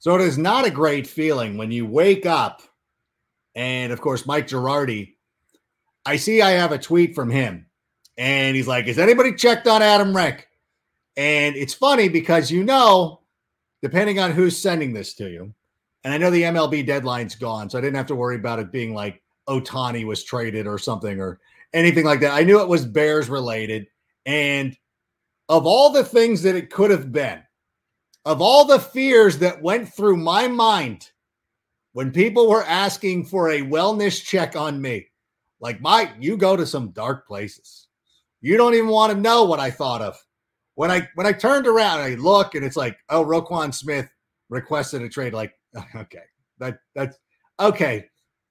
So it is not a great feeling when you wake up and of course Mike Girardi. I see I have a tweet from him and he's like, Has anybody checked on Adam Rank? And it's funny because you know, depending on who's sending this to you, and I know the MLB deadline's gone, so I didn't have to worry about it being like Ohtani was traded or something or anything like that. I knew it was Bears related. And of all the things that it could have been, of all the fears that went through my mind when people were asking for a wellness check on me, like, Mike, you go to some dark places. You don't even want to know what I thought of. When I when I turned around, I look and it's like, oh, Roquan Smith requested a trade. Like, okay, that that's okay,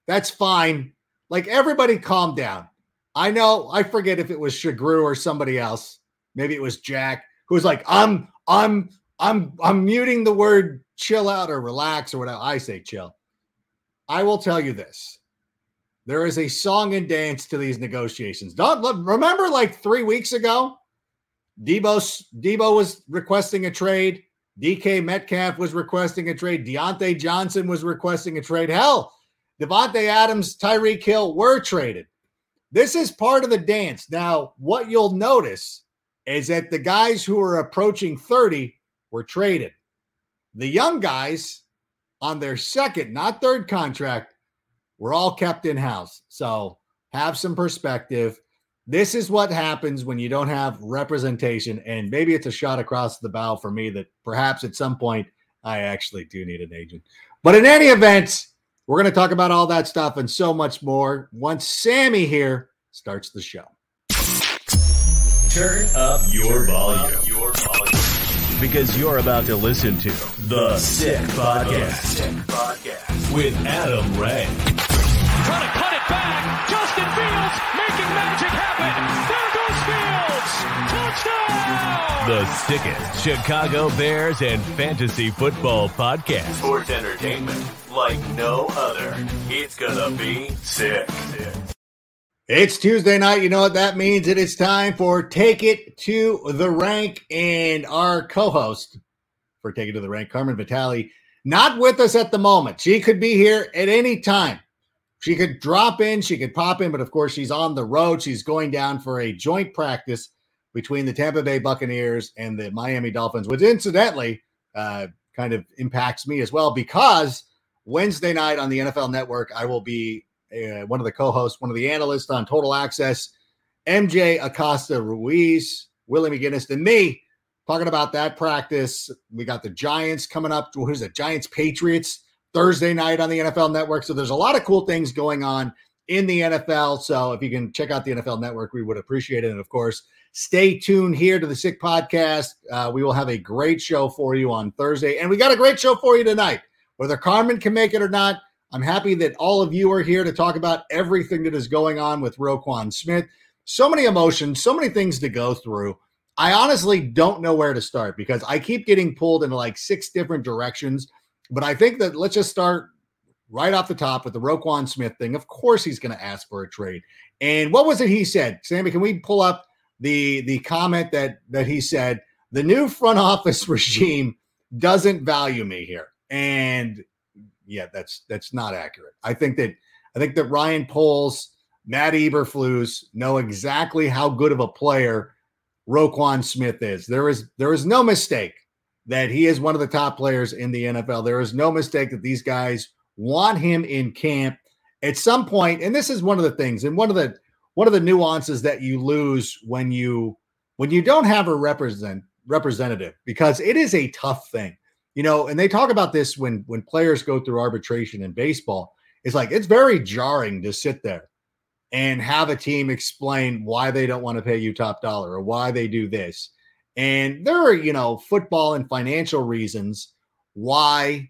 that's fine. Like everybody calm down. I know I forget if it was Shagru or somebody else. Maybe it was Jack who was like, I'm I'm I'm I'm muting the word chill out or relax or whatever. I say chill. I will tell you this. There is a song and dance to these negotiations. Don't remember like three weeks ago, Debo Deebo was requesting a trade. DK Metcalf was requesting a trade. Diontae Johnson was requesting a trade. Hell, Davante Adams, Tyreek Hill were traded. This is part of the dance. Now, what you'll notice is that the guys who are approaching 30 were traded. The young guys on their second, not third contract, were all kept in house. So have some perspective. This is what happens when you don't have representation. And maybe it's a shot across the bow for me that perhaps at some point I actually do need an agent. But in any event, we're going to talk about all that stuff and so much more once Sammy here starts the show. Turn up your volume. Your volume. Because you're about to listen to The Sick Podcast, Sick Podcast. with Adam Rank. Trying to cut it back. Justin Fields making magic happen. There goes Fields. Touchdown. The sickest Chicago Bears and fantasy football podcast. Sports entertainment like no other. It's gonna be sick. sick. It's Tuesday night. You know what that means? It is time for Take It to the Rank. And our co host for Take It to the Rank, Carmen Vitali, not with us at the moment. She could be here at any time. She could drop in, she could pop in, but of course, she's on the road. She's going down for a joint practice between the Tampa Bay Buccaneers and the Miami Dolphins, which incidentally uh, kind of impacts me as well because Wednesday night on the NFL Network, I will be uh, one of the co-hosts, one of the analysts on Total Access, MJ Acosta Ruark, Willie McGinest, and me talking about that practice. We got the Giants coming up. Who's it? Giants Patriots Thursday night on the NFL Network. So there's a lot of cool things going on in the NFL. So if you can check out the NFL Network, we would appreciate it. And of course, stay tuned here to the Sick Podcast. Uh, we will have a great show for you on Thursday, and we got a great show for you tonight. Whether Carmen can make it or not, I'm happy that all of you are here to talk about everything that is going on with Roquan Smith. So many emotions, so many things to go through. I honestly don't know where to start because I keep getting pulled in like six different directions. But I think that let's just start right off the top with the Roquan Smith thing. Of course, he's going to ask for a trade. And what was it he said? Sammy, can we pull up the the comment that that he said? The new front office regime doesn't value me here. And yeah, that's that's not accurate. I think that I think that Ryan Poles, Matt Eberflus know exactly how good of a player Roquan Smith is. There is there is no mistake that he is one of the top players in the NFL. There is no mistake that these guys want him in camp at some point. And this is one of the things, and one of the one of the nuances that you lose when you when you don't have a represent representative because it is a tough thing you know, and they talk about this when when players go through arbitration in baseball. It's like it's very jarring to sit there and have a team explain why they don't want to pay you top dollar or why they do this. And there are, you know, football and financial reasons why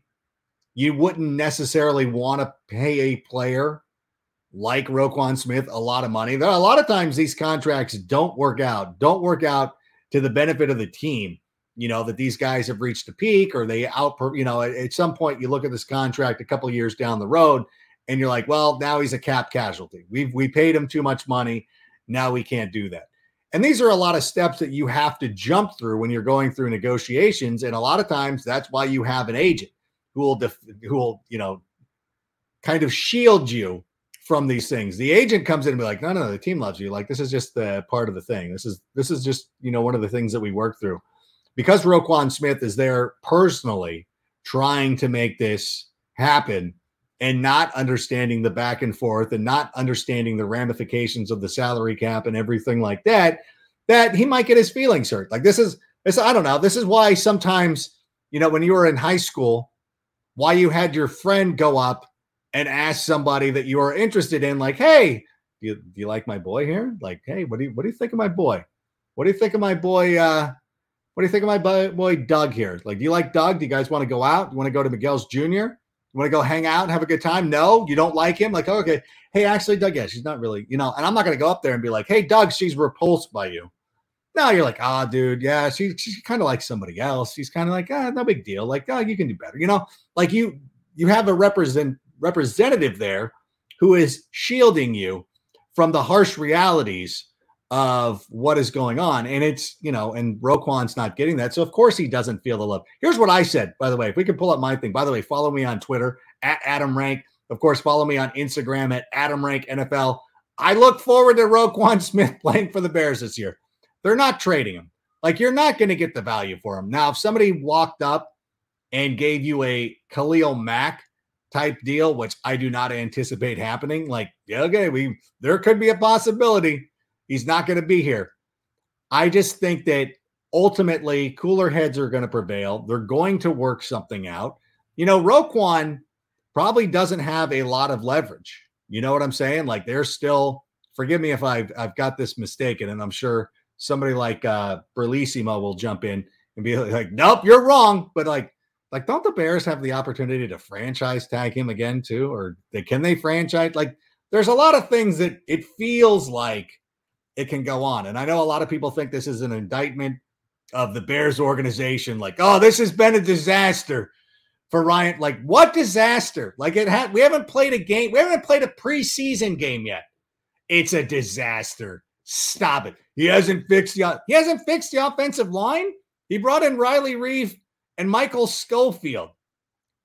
you wouldn't necessarily want to pay a player like Roquan Smith a lot of money. There are a lot of times these contracts don't work out, don't work out to the benefit of the team you know that these guys have reached a peak or they out you know at, at some point you look at this contract a couple years down the road and you're like well now he's a cap casualty we've we paid him too much money now we can't do that and these are a lot of steps that you have to jump through when you're going through negotiations and a lot of times that's why you have an agent who will def- who will you know kind of shield you from these things. The agent comes in and be like, no, no, no, the team loves you. Like this is just the part of the thing. This is this is just you know one of the things that we work through because Roquan Smith is there personally trying to make this happen and not understanding the back and forth and not understanding the ramifications of the salary cap and everything like that, that he might get his feelings hurt. Like this is this, I don't know. This is why sometimes, you know, when you were in high school, why you had your friend go up and ask somebody that you are interested in, like, hey, do you, do you like my boy here? Like, hey, what do you what do you think of my boy? What do you think of my boy? Uh, what do you think of my boy Doug here? Like, do you like Doug? Do you guys want to go out? You want to go to Miguel's Jr.? You want to go hang out and have a good time? No, you don't like him. Like, okay, hey, actually, Doug, yeah, she's not really, you know. And I'm not going to go up there and be like, hey, Doug, she's repulsed by you. No, you're like, ah, oh, dude, yeah, she she kind of like somebody else. She's kind of like, ah, no big deal. Like, oh, you can do better. You know, like you you have a represent representative there who is shielding you from the harsh realities of what is going on. And it's, you know, and Roquan's not getting that. So of course he doesn't feel the love. Here's what I said, by the way. If we can pull up my thing, by the way, follow me on Twitter at Adam Rank. Of course, follow me on Instagram at Adam Rank NFL. I look forward to Roquan Smith playing for the Bears this year. They're not trading him. Like you're not going to get the value for him. Now, if somebody walked up and gave you a Khalil Mack type deal, which I do not anticipate happening, like, yeah, okay, we there could be a possibility He's not going to be here. I just think that ultimately cooler heads are going to prevail. They're going to work something out. You know, Roquan probably doesn't have a lot of leverage. You know what I'm saying? Like they're still, forgive me if I've, I've got this mistaken, and I'm sure somebody like uh Berlissimo will jump in and be like, nope, you're wrong. But like, like, don't the Bears have the opportunity to franchise tag him again too? Or they, can they franchise? Like, there's a lot of things that it feels like it can go on. And I know a lot of people think this is an indictment of the Bears organization, like, oh, this has been a disaster for Ryan. Like, what disaster? Like, it had we haven't played a game, we haven't played a preseason game yet. It's a disaster. Stop it. He hasn't fixed the he hasn't fixed the offensive line. He brought in Riley Reiff and Michael Schofield.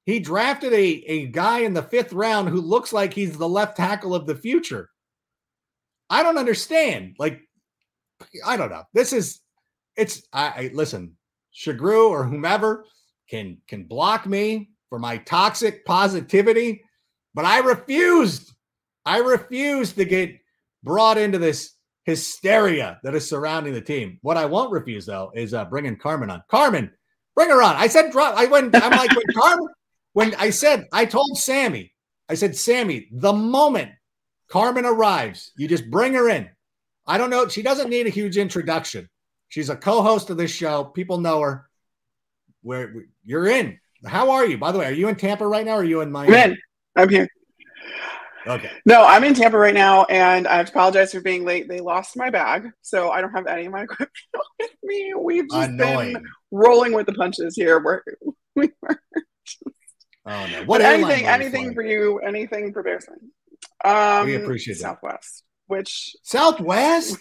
He drafted a, a guy in the fifth round who looks like he's the left tackle of the future. I don't understand. Like, I don't know. This is it's I, I listen, Shagru or whomever can can block me for my toxic positivity, but I refused. I refused to get brought into this hysteria that is surrounding the team. What I won't refuse though is uh, bringing Carmen on. Carmen, bring her on. I said drop. I went. I'm like when Carmen. When I said I told Sammy, I said Sammy, the moment Carmen arrives. You just bring her in. I don't know. She doesn't need a huge introduction. She's a co-host of this show. People know her. Where you're in. How are you? By the way, are you in Tampa right now? Or are you in Miami? I'm in. I'm here. Okay. No, I'm in Tampa right now, and I have to apologize for being late. They lost my bag, so I don't have any of my equipment with me. We've just Annoying. been rolling with the punches here. We're we were. Just... Oh no! What anything? Anything for you? Anything for Bears fans? Um, we appreciate Southwest. That. Which Southwest?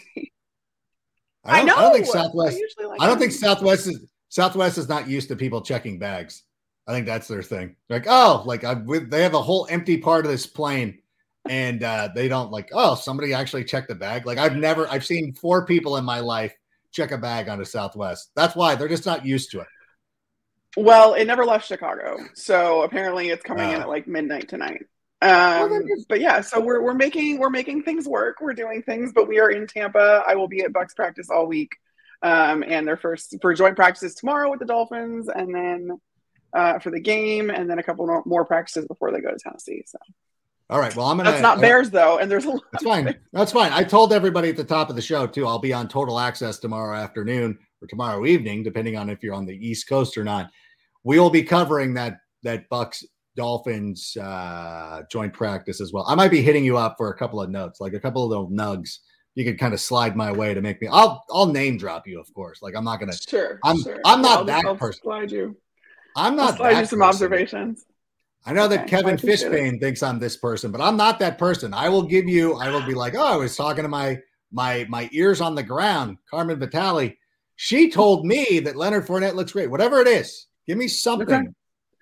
I, I, know. I don't think Southwest. I, like I don't think Southwest is Southwest is not used to people checking bags. I think that's their thing. Like, oh, like I, they have a whole empty part of this plane, and uh, they don't like. Oh, somebody actually checked the bag. Like I've never. I've seen four people in my life check a bag on a Southwest. That's why they're just not used to it. Well, it never left Chicago, so apparently it's coming uh, in at like midnight tonight. Um, but yeah, so we're we're making we're making things work. We're doing things, but we are in Tampa. I will be at Bucks practice all week, um, and their first for joint practices tomorrow with the Dolphins, and then uh, for the game, and then a couple more practices before they go to Tennessee. So. All right. Well, I'm gonna. That's not uh, Bears though, and there's a. That's fine. That's fine. I told everybody at the top of the show too. I'll be on Total Access tomorrow afternoon or tomorrow evening, depending on if you're on the East Coast or not. We will be covering that that Bucks Dolphins uh, joint practice as well. I might be hitting you up for a couple of notes, like a couple of little nugs. You could kind of slide my way to make me. I'll I'll name drop you, of course. Like I'm not gonna. Sure. I'm sure. I'm not I'll, that I'll person. Slide you. I'm not. I'll slide you some person. observations. I know okay, that Kevin Fishbain thinks I'm this person, but I'm not that person. I will give you. I will be like, oh, I was talking to my my my ears on the ground, Carmen Vitali. She told me that Leonard Fournette looks great. Whatever it is, give me something. Okay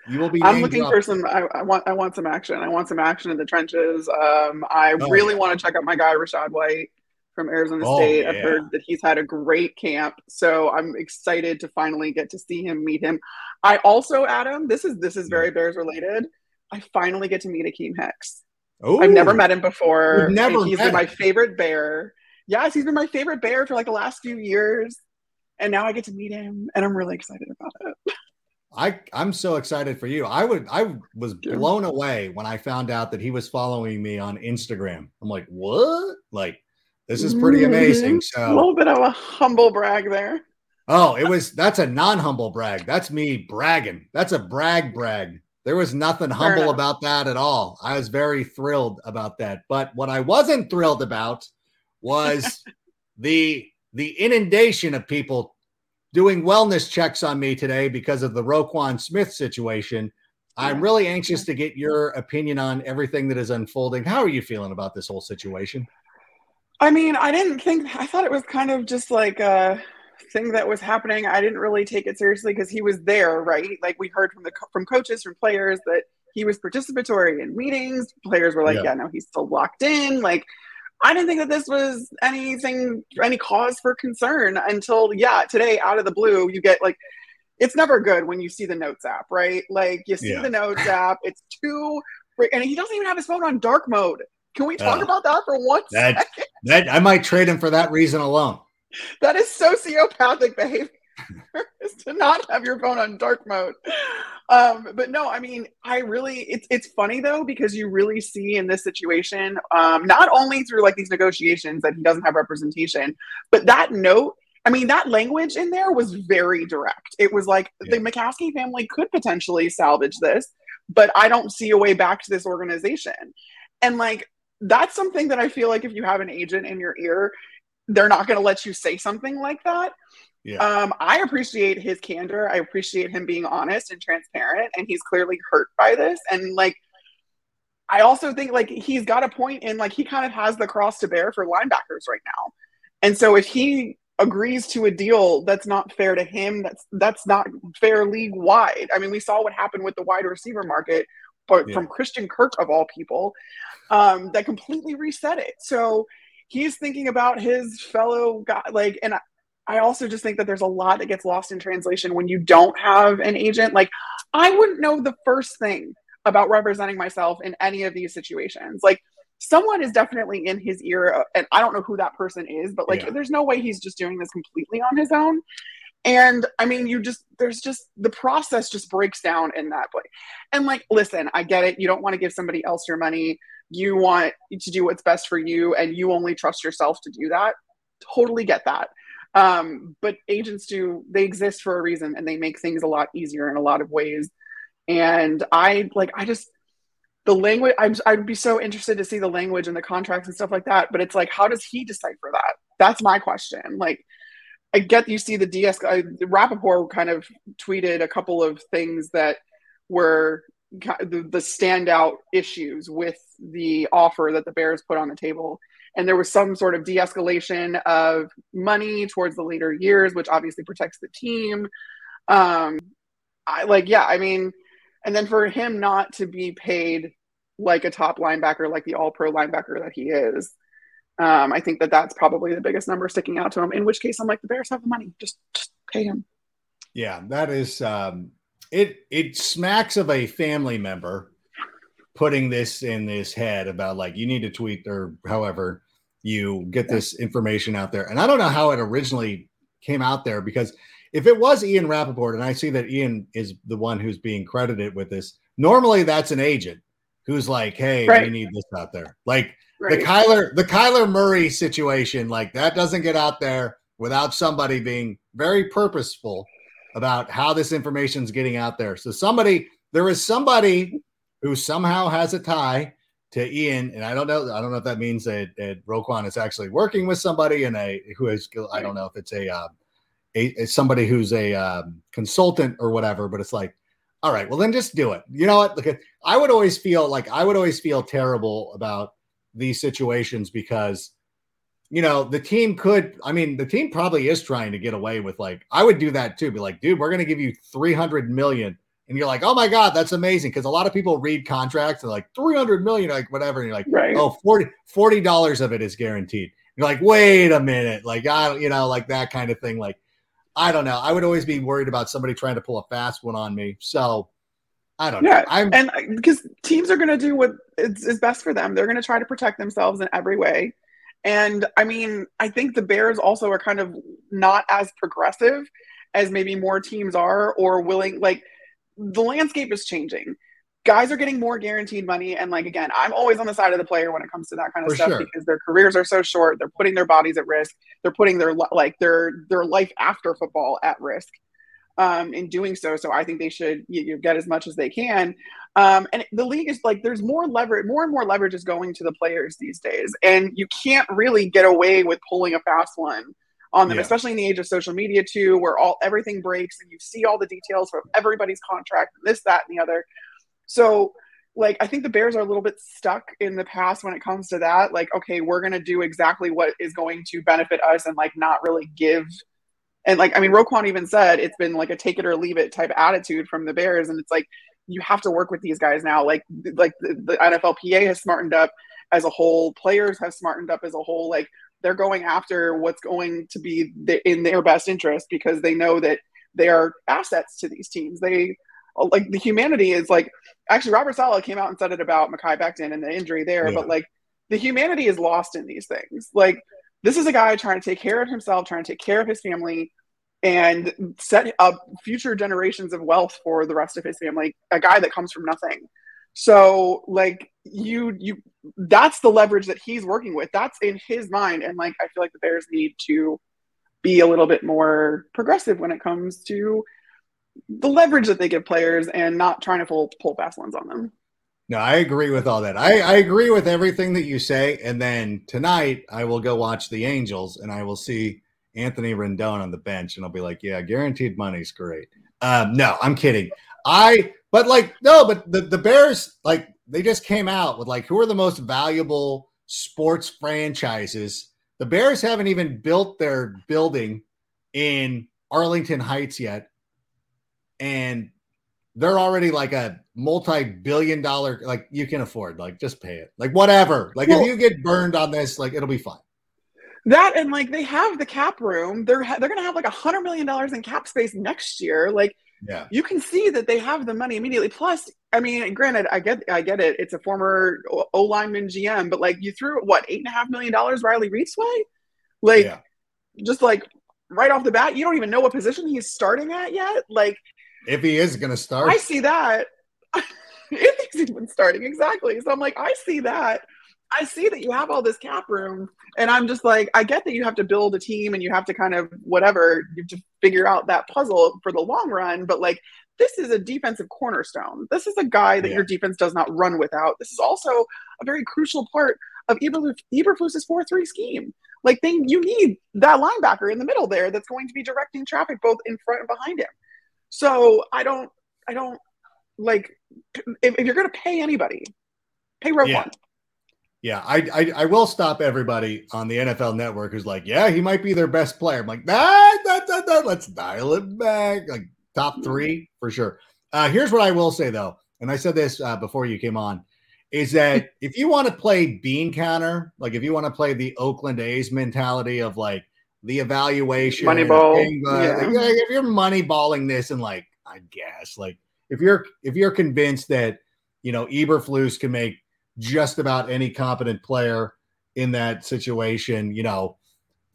You will be. I'm looking for some. I, I, want. I want some action. I want some action in the trenches. Um, I oh, really yeah. want to check out my guy Rachaad White from Arizona oh, State. Yeah. I've heard that he's had a great camp, so I'm excited to finally get to see him, meet him. I also, Adam, this is this is very Bears related. I finally get to meet Akiem Hicks. Ooh. I've never met him before. Never he's been my favorite bear. Yes, he's been my favorite bear for like the last few years. And now I get to meet him and I'm really excited about it. I I'm so excited for you. I would I was blown away when I found out that he was following me on Instagram. I'm like, "What?" Like this is pretty amazing. Mm-hmm. So a little bit of a humble brag there. Oh, it was that's a non-humble brag. That's me bragging. That's a brag brag. There was nothing humble about that at all. I was very thrilled about that. But what I wasn't thrilled about was the the inundation of people doing wellness checks on me today because of the Roquan Smith situation. I'm really anxious to get your opinion on everything that is unfolding. How are you feeling about this whole situation? I mean, I didn't think I thought it was kind of just like a thing that was happening. I didn't really take it seriously because he was there, right? Like we heard from the from coaches, from players that he was participatory in meetings. Players were like, yeah, yeah no, he's still locked in. Like I didn't think that this was anything, any cause for concern until, yeah, today out of the blue, you get like, it's never good when you see the notes app, right? Like you see yeah. the notes app, it's too, and he doesn't even have his phone on dark mode. Can we talk uh, about that for one that, second? That I might trade him for that reason alone. That is sociopathic behavior is to not have your phone on dark mode. Um, but no, I mean, I really it's it's funny though because you really see in this situation, um, not only through like these negotiations that he doesn't have representation, but that note. I mean, that language in there was very direct. It was like yeah. the McCaskey family could potentially salvage this, but I don't see a way back to this organization. And like that's something that I feel like if you have an agent in your ear, they're not going to let you say something like that. Yeah. Um, I appreciate his candor. I appreciate him being honest and transparent, and he's clearly hurt by this. And like, I also think like he's got a point in like he kind of has the cross to bear for linebackers right now. And so if he agrees to a deal that's not fair to him, that's that's not fair league wide. I mean, we saw what happened with the wide receiver market, but yeah. from Christian Kirk of all people, um, that completely reset it. So he's thinking about his fellow guy, like, and I, also just think that there's a lot that gets lost in translation when you don't have an agent. Like, I wouldn't know the first thing about representing myself in any of these situations. Like, someone is definitely in his ear, and I don't know who that person is, but like, yeah. there's no way he's just doing this completely on his own. And I mean, you just, there's just, the process just breaks down in that way. And like, listen, I get it. You don't want to give somebody else your money. You want to do what's best for you, and you only trust yourself to do that. Totally get that. Um, but agents do, they exist for a reason and they make things a lot easier in a lot of ways. And I like, I just, the language, I'm, I'd be so interested to see the language and the contracts and stuff like that. But it's like, how does he decipher that? That's my question. Like, I get you see the DS, Rapoport kind of tweeted a couple of things that were the, the standout issues with the offer that the Bears put on the table and there was some sort of de-escalation of money towards the later years which obviously protects the team. Um i like yeah i mean and then for him not to be paid like a top linebacker like the all pro linebacker that he is um i think that that's probably the biggest number sticking out to him in which case i'm like the bears have the money. Just just pay him. Yeah that is um it it smacks of a family member putting this in his head about like you need to tweet or however you get this information out there. And I don't know how it originally came out there because if it was Ian Rapoport, and I see that Ian is the one who's being credited with this, normally that's an agent who's like, hey, right. we need this out there. Like right. the Kyler, the Kyler Murray situation, like that doesn't get out there without somebody being very purposeful about how this information is getting out there. So somebody, there is somebody who somehow has a tie to Ian, and I don't know, I don't know if that means that, that Roquan is actually working with somebody and a who is, I don't know if it's a, uh, a, a somebody who's a um, consultant or whatever, but it's like, all right, well then just do it. You know what? Look, I would always feel like I would always feel terrible about these situations because you know, the team could, I mean, the team probably is trying to get away with like, I would do that too. Be like, dude, we're going to give you 300 million and you're like, oh my god, that's amazing. Because a lot of people read contracts and like 300 million, like whatever, and you're like, Right. oh 40 dollars of it is guaranteed. You're like, wait a minute, like I don't, you know, like that kind of thing. Like, I don't know. I would always be worried about somebody trying to pull a fast one on me. So I don't Yeah, know. I'm and because teams are going to do what is, is best for them they're going to try to protect themselves in every way and i mean i think the bears also are kind of not as progressive as maybe more teams are or willing like the landscape is changing guys are getting more guaranteed money and like again i'm always on the side of the player when it comes to that kind of For stuff sure. because their careers are so short they're putting their bodies at risk they're putting their like their their life after football at risk um, in doing so. So I think they should you, you get as much as they can. Um, and the league is like there's more leverage, more and more leverage is going to the players these days, and you can't really get away with pulling a fast one on them, Yeah. especially in the age of social media too, where all everything breaks and you see all the details from everybody's contract, this, that, and the other. So like I think the Bears are a little bit stuck in the past when it comes to that. Like, okay, we're gonna do exactly what is going to benefit us and like not really give and like I mean Roquan even said it's been like a take it or leave it type attitude from the Bears and it's like you have to work with these guys now like like the, the NFLPA has smartened up as a whole players have smartened up as a whole like they're going after what's going to be the, in their best interest because they know that they are assets to these teams they uh, like the humanity is like actually Robert Saleh came out and said it about Mekhi Becton and the injury there Yeah. but like the humanity is lost in these things like this is a guy trying to take care of himself, trying to take care of his family, and set up future generations of wealth for the rest of his family. A guy that comes from nothing. So, like you, you, that's the leverage that he's working with. That's in his mind, and like I feel like the Bears need to be a little bit more progressive when it comes to the leverage that they give players and not trying to pull pull fast ones on them. No, I agree with all that. I, I agree with everything that you say. And then tonight, I will go watch the Angels and I will see Anthony Rendon on the bench, and I'll be like, "Yeah, guaranteed money's great." Um, no, I'm kidding. I, but like, no, but the the Bears, like, they just came out with like, who are the most valuable sports franchises? The Bears haven't even built their building in Arlington Heights yet, and they're already like a multi-billion dollar like you can afford like just pay it like whatever like Well- if you get burned on this like it'll be fine That and like they have the cap room. They're ha- they're gonna have like a hundred million dollars in cap space next year. Like yeah you can see that they have the money immediately. Plus, I mean, granted, I get I get it. It's a former O lineman GM, but like you threw what eight and a half million dollars Riley Reiff's way, like yeah just like right off the bat, you don't even know what position he's starting at yet. Like if he is gonna start I see that. if he's even starting exactly, so I'm like, I see that. I see that you have all this cap room, and I'm just like, I get that you have to build a team and you have to kind of whatever you have to figure out that puzzle for the long run. But like, this is a defensive cornerstone. This is a guy that Yeah. your defense does not run without. This is also a very crucial part of Eberflus- Eberflus's four three scheme. Like, then you need that linebacker in the middle there that's going to be directing traffic both in front and behind him. So I don't, I don't like if, if you're going to pay anybody, pay Roquan. Yeah. Yeah I, I i will stop everybody on the nfl network who's like yeah he might be their best player. I'm like nah, nah, nah, nah, let's dial it back. Like top three for sure. Uh here's what i will say though and i said this uh, before you came on is that if you want to play bean counter like if you want to play the oakland a's mentality of like the evaluation Moneyball, thing, uh, yeah. like, if you're moneyballing this and like i guess like if you're if you're convinced that you know eberflus can make just about any competent player in that situation you know.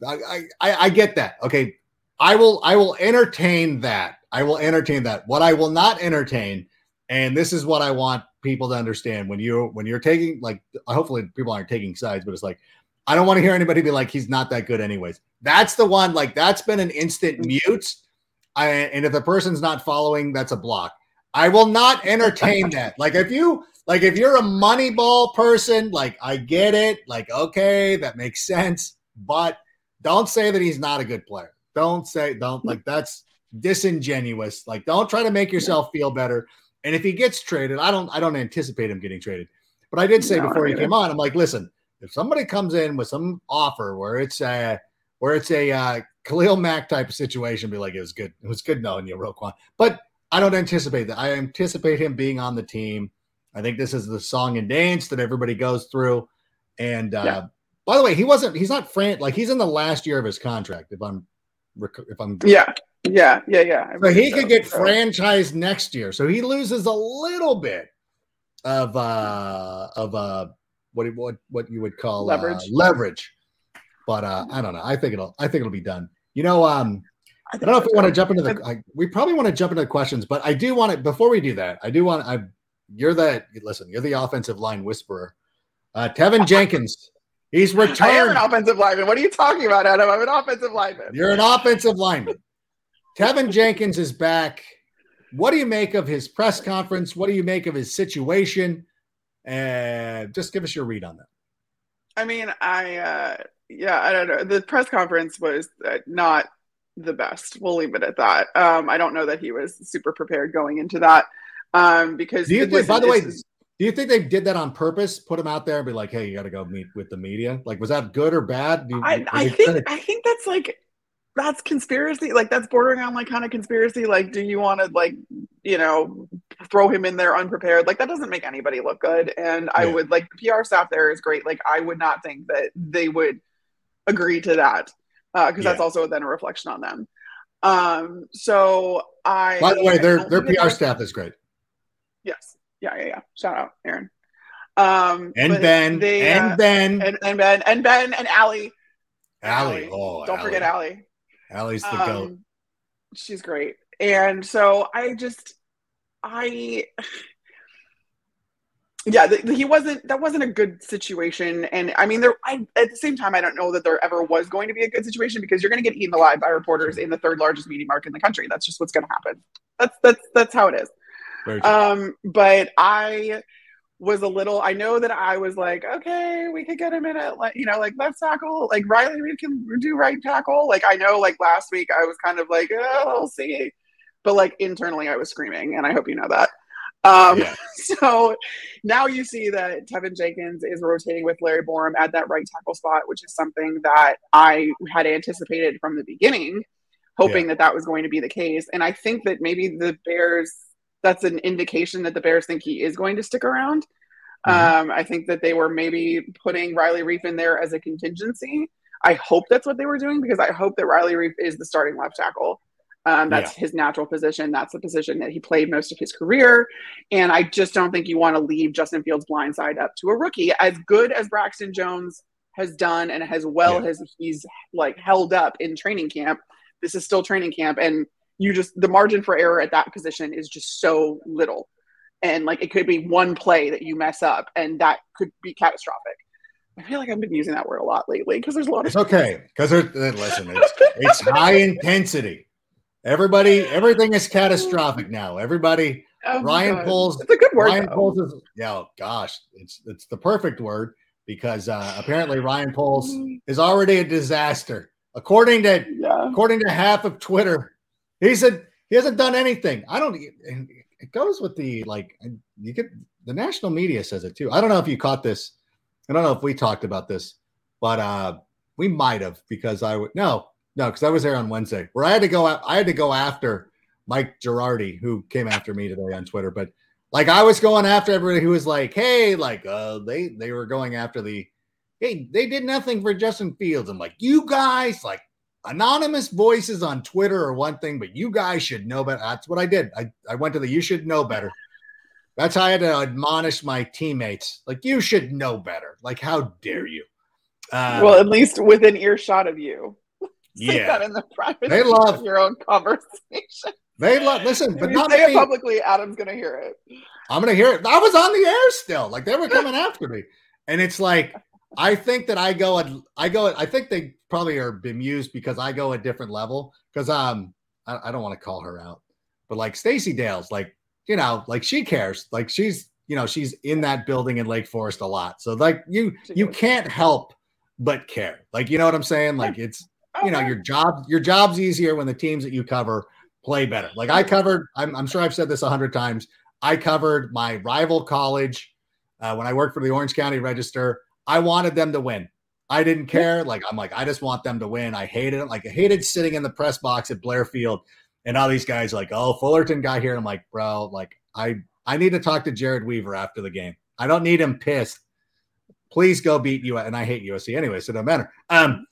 I, I i get that okay? I will i will entertain that. I will entertain that. What i will not entertain and this is what i want people to understand when you when you're taking like hopefully people aren't taking sides but it's like i don't want to hear anybody be like he's not that good anyways. That's the one like that's been an instant mm. mute I, and if the person's not following that's a block. I will not entertain that. Like if you like if you're a moneyball person like i get it like okay that makes sense but don't say that he's not a good player don't say don't like that's disingenuous like don't try to make yourself feel better and if he gets traded i don't i don't anticipate him getting traded but i did say No, before he came on i'm like listen if somebody comes in with some offer where it's a where it's a uh, Khalil Mack type of situation, be like, it was good. It was good knowing you, Roquan. But I don't anticipate that. I anticipate him being on the team. I think this is the song and dance that everybody goes through. And uh, yeah. by the way, he wasn't. He's not fran like he's in the last year of his contract. If I'm, if I'm, yeah, yeah, yeah, yeah. So he could get so. franchised next year. So he loses a little bit of uh of uh what what what you would call leverage. Uh, leverage. But uh I don't know. I think it'll I think it'll be done. You know, um I, I don't know if we want to jump into the I, we probably want to jump into the questions, but I do want to before we do that, I do want I you're the listen, you're the offensive line whisperer. Uh Teven Jenkins He's returned. I am an offensive lineman. What are you talking about, Adam? I'm an offensive lineman. You're an offensive lineman. Teven Jenkins is back. What do you make of his press conference? What do you make of his situation? And just give us your read on that. I mean, I uh, yeah, I don't know. The press conference was uh, not the best. We'll leave it at that. Um, I don't know that he was super prepared going into that. Um, because do you think, by the way, do you think they did that on purpose? Put him out there and be like, "Hey, you got to go meet with the media." Like, was that good or bad? You, I, I think I think that's like that's conspiracy like that's bordering on like kind of conspiracy like do you want to like you know throw him in there unprepared like that doesn't make anybody look good and yeah. i would like the pr staff there is great like i would not think that they would agree to that because uh, yeah. that's also then a reflection on them um so i by the way their their pr staff is great yes yeah yeah yeah shout out aaron um and ben they, and uh, ben and, and ben and ben and Allie Allie. Oh, don't Allie. forget Allie. Allie's the um, goat. She's great. And so I just, I, yeah, the, he wasn't, that wasn't a good situation. And I mean, there, I, at the same time, I don't know that there ever was going to be a good situation because you're going to get eaten alive by reporters in the third largest media market in the country. That's just what's going to happen. That's, that's, that's how it is. Um, but I, was a little I know that I was like, okay, we could get him in at like you know, like left tackle, like Riley we can do right tackle. Like I know like last week I was kind of like, oh, we'll see. But like internally I was screaming, and I hope you know that. Um, yeah. so now you see that Teven Jenkins is rotating with Larry Borom at that right tackle spot, which is something that I had anticipated from the beginning, hoping yeah. that that was going to be the case. And I think that maybe the Bears that's an indication that the Bears think he is going to stick around. Mm-hmm. Um, I think that they were maybe putting Riley Reiff in there as a contingency. I hope that's what they were doing because I hope that Riley Reiff is the starting left tackle. Um, that's yeah. his natural position. That's the position that he played most of his career. And I just don't think you want to leave Justin Fields blindside up to a rookie. As good as Braxton Jones has done and as well yeah. as he's like held up in training camp, this is still training camp. And you just the margin for error at that position is just so little. And like it could be one play that you mess up and that could be catastrophic. I feel like i've been using that word a lot lately because there's a lot of it's okay because listen it's, it's high intensity. Everybody everything is catastrophic now. Everybody oh ryan Poles it's a good word ryan Poles is yeah oh gosh it's it's the perfect word because uh, apparently ryan Poles is already a disaster. According to yeah. according to half of twitter he said he hasn't done anything. I don't. It goes with the like. You get the national media says it too. I don't know if you caught this. I don't know if we talked about this, but uh we might have because I would no no because I was there on Wednesday where I had to go. I had to go after Mike Girardi who came after me today on Twitter, but like I was going after everybody who was like, hey, like uh they they were going after the hey they did nothing for Justin Fields. I'm like, you guys like anonymous voices on Twitter are one thing, but you guys should know better. That's what I did. I, I went to the you should know better. That's how I had to admonish my teammates. Like, you should know better. Like, how dare you? Uh, well, at least within earshot of you. yeah. that in the private they love your own conversation. They love listen, but not say it publicly. Adam's gonna hear it. I'm gonna hear it. I was on the air still. Like they were coming after me, and it's like I think that I go I go I think they probably are bemused because I go a different level because um I, I don't want to call her out, but like Stacey Dales, like you know, like she cares, like she's you know she's in that building in Lake Forest a lot, so like you you can't help but care, like you know what I'm saying? Like it's you know your job your job's easier when the teams that you cover play better. Like I covered, I'm, I'm sure I've said this a hundred times. I covered my rival college uh, when I worked for the Orange County Register. I wanted them to win. I didn't care. Like I'm like, I just want them to win. I hated it. Like I hated sitting in the press box at Blair Field And all these guys like, oh, Fullerton got here. I'm like, bro, like I I need to talk to Jered Weaver after the game. I don't need him pissed. Please go beat you. And I hate USC anyway, so it don't matter. Um,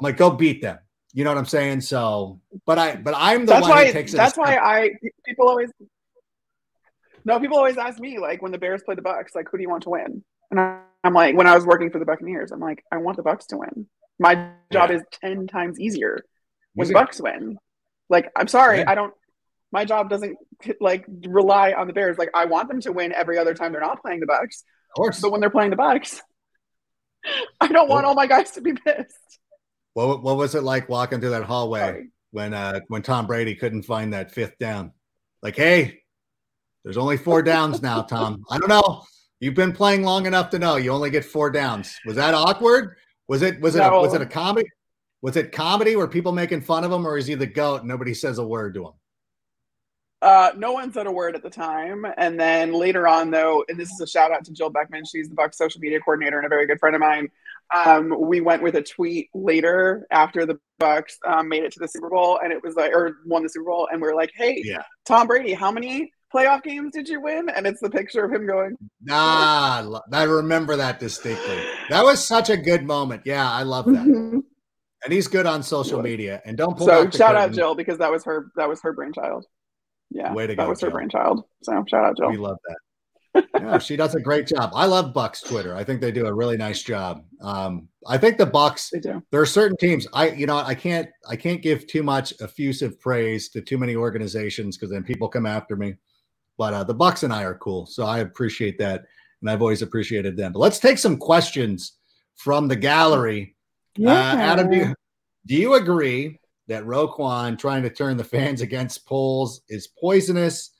I'm like, go beat them. You know what I'm saying? So, but I, but I'm the that's one why, who takes it. That's why I people always no people always ask me like when the Bears play the Bucks, like who do you want to win? And I'm like, when I was working for the Buccaneers, I'm like, I want the Bucks to win. My job Yeah. is ten times easier when the Bucks win. Like, I'm sorry, Yeah. I don't. My job doesn't like rely on the Bears. Like, I want them to win every other time they're not playing the Bucks, Of course. but when they're playing the Bucks, I don't want all my guys to be pissed. What, what was it like walking through that hallway Sorry. when uh when Tom Brady couldn't find that fifth down? Like, hey, there's only four downs now, Tom. I don't know. You've been playing long enough to know you only get four downs. Was that awkward? Was it was it a, was it a comedy? Was it comedy where people making fun of him, or is he the goat? and Nobody says a word to him. Uh, no one said a word at the time, and then later on, though, and this is a shout out to Jill Beckman. She's the Bucks social media coordinator and a very good friend of mine. Um, we went with a tweet later after the Bucks um, made it to the Super Bowl, and it was like, or won the Super Bowl, and we are like, "Hey, Yeah. Tom Brady, how many playoff games did you win?" And it's the picture of him going, Nah, I remember that distinctly. That was such a good moment. Yeah, I love that. And he's good on social media. And don't pull so shout out. Jill because that was her that was her brainchild. Yeah, Way to that go, was her brainchild. So shout out Jill. We love that. Yeah, she does a great job. I love Bucks Twitter. I think they do a really nice job. Um, I think the Bucks. They do. There are certain teams. I, you know, I can't. I can't give too much effusive praise to too many organizations because then people come after me. But uh, the Bucks and I are cool, so I appreciate that, and I've always appreciated them. But let's take some questions from the gallery. Uh, Adam, do you, do you agree that Roquan trying to turn the fans against Poles is poisonous?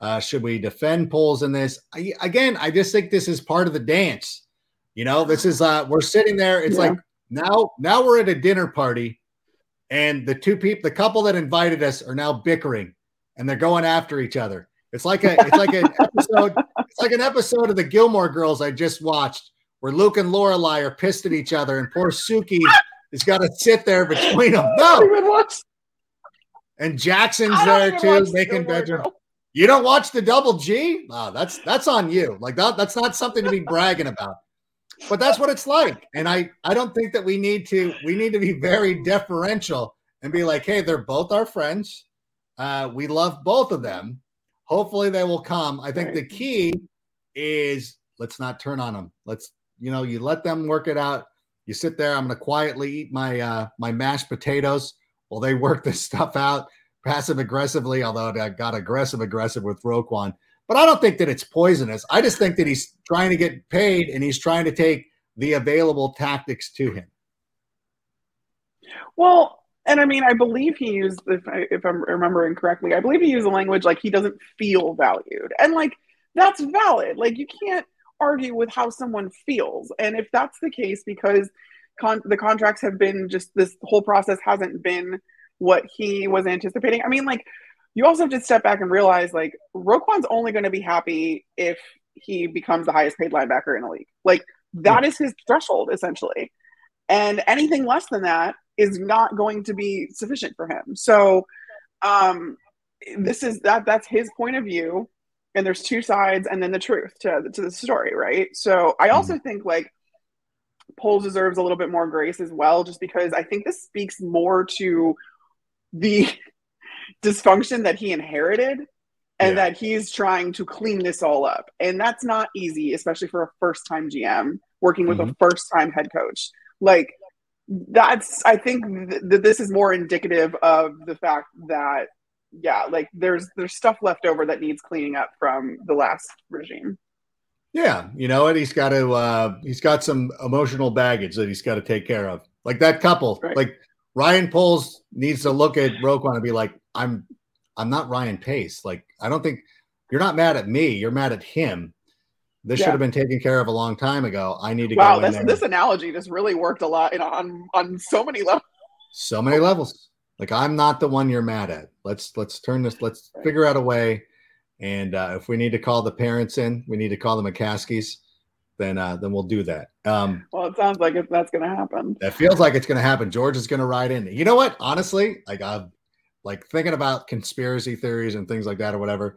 Uh, should we defend Poles in this? I, again, I just think this is part of the dance. You know, this is uh, we're sitting there. It's Yeah. like now, now we're at a dinner party, and the two people, the couple that invited us, are now bickering, and they're going after each other. It's like a, it's like an episode. It's like an episode of the Gilmore Girls I just watched, where Luke and Lorelai are pissed at each other, and poor Sookie has got to sit there between them. No, and Jackson's there too, making bedroom. You don't watch the double G? Oh, that's that's on you. Like that, that's not something to be bragging about. But that's what it's like. And I I don't think that we need to we need to be very deferential and be like, hey, they're both our friends. Uh, we love both of them. Hopefully they will come. I think Right. the key is let's not turn on them. Let's, you know, you let them work it out. You sit there. I'm gonna quietly eat my uh my mashed potatoes while they work this stuff out passive aggressively, although I got aggressive aggressive with Roquan. But I don't think that it's poisonous. I just think that he's trying to get paid and he's trying to take the available tactics to him. Well, and I mean, I believe he used, if, I, if I'm remembering correctly, I believe he used the language like he doesn't feel valued. And like, that's valid. Like, you can't argue with how someone feels. And if that's the case, because con- the contracts have been just this whole process hasn't been what he was anticipating. I mean, like, you also have to step back and realize like Roquan's only going to be happy if he becomes the highest paid linebacker in the league. Like, that hmm. is his threshold essentially. And anything less than that is not going to be sufficient for him. So um this is that that's his point of view and there's two sides and then the truth to to the story, right? So I also think like Poles deserves a little bit more grace as well just because I think this speaks more to the dysfunction that he inherited and Yeah. that he's trying to clean this all up. And that's not easy, especially for a first time GM working with a first time head coach. Like, that's, I think th- that this is more indicative of the fact that, yeah, like there's there's stuff left over that needs cleaning up from the last regime. Yeah, you know what? He's got to. Uh, he's got some emotional baggage that he's got to take care of. Like that couple. Right. Like Ryan Poles needs to look at Roquan and be like, "I'm, I'm not Ryan Pace. Like I don't think you're not mad at me. You're mad at him. This Yeah. should have been taken care of a long time ago. I need to Wow, go in this analogy just really worked a lot on on so many levels. so many levels. Like I'm not the one you're mad at. Let's let's turn this. Let's Right. figure out a way. And uh, if we need to call the parents in, we need to call the McCaskeys. Then uh, then we'll do that. Um, Well, it sounds like it, that's going to happen. that feels like it's going to happen. George is going to ride in. You know what? Honestly, like uh, like thinking about conspiracy theories and things like that or whatever,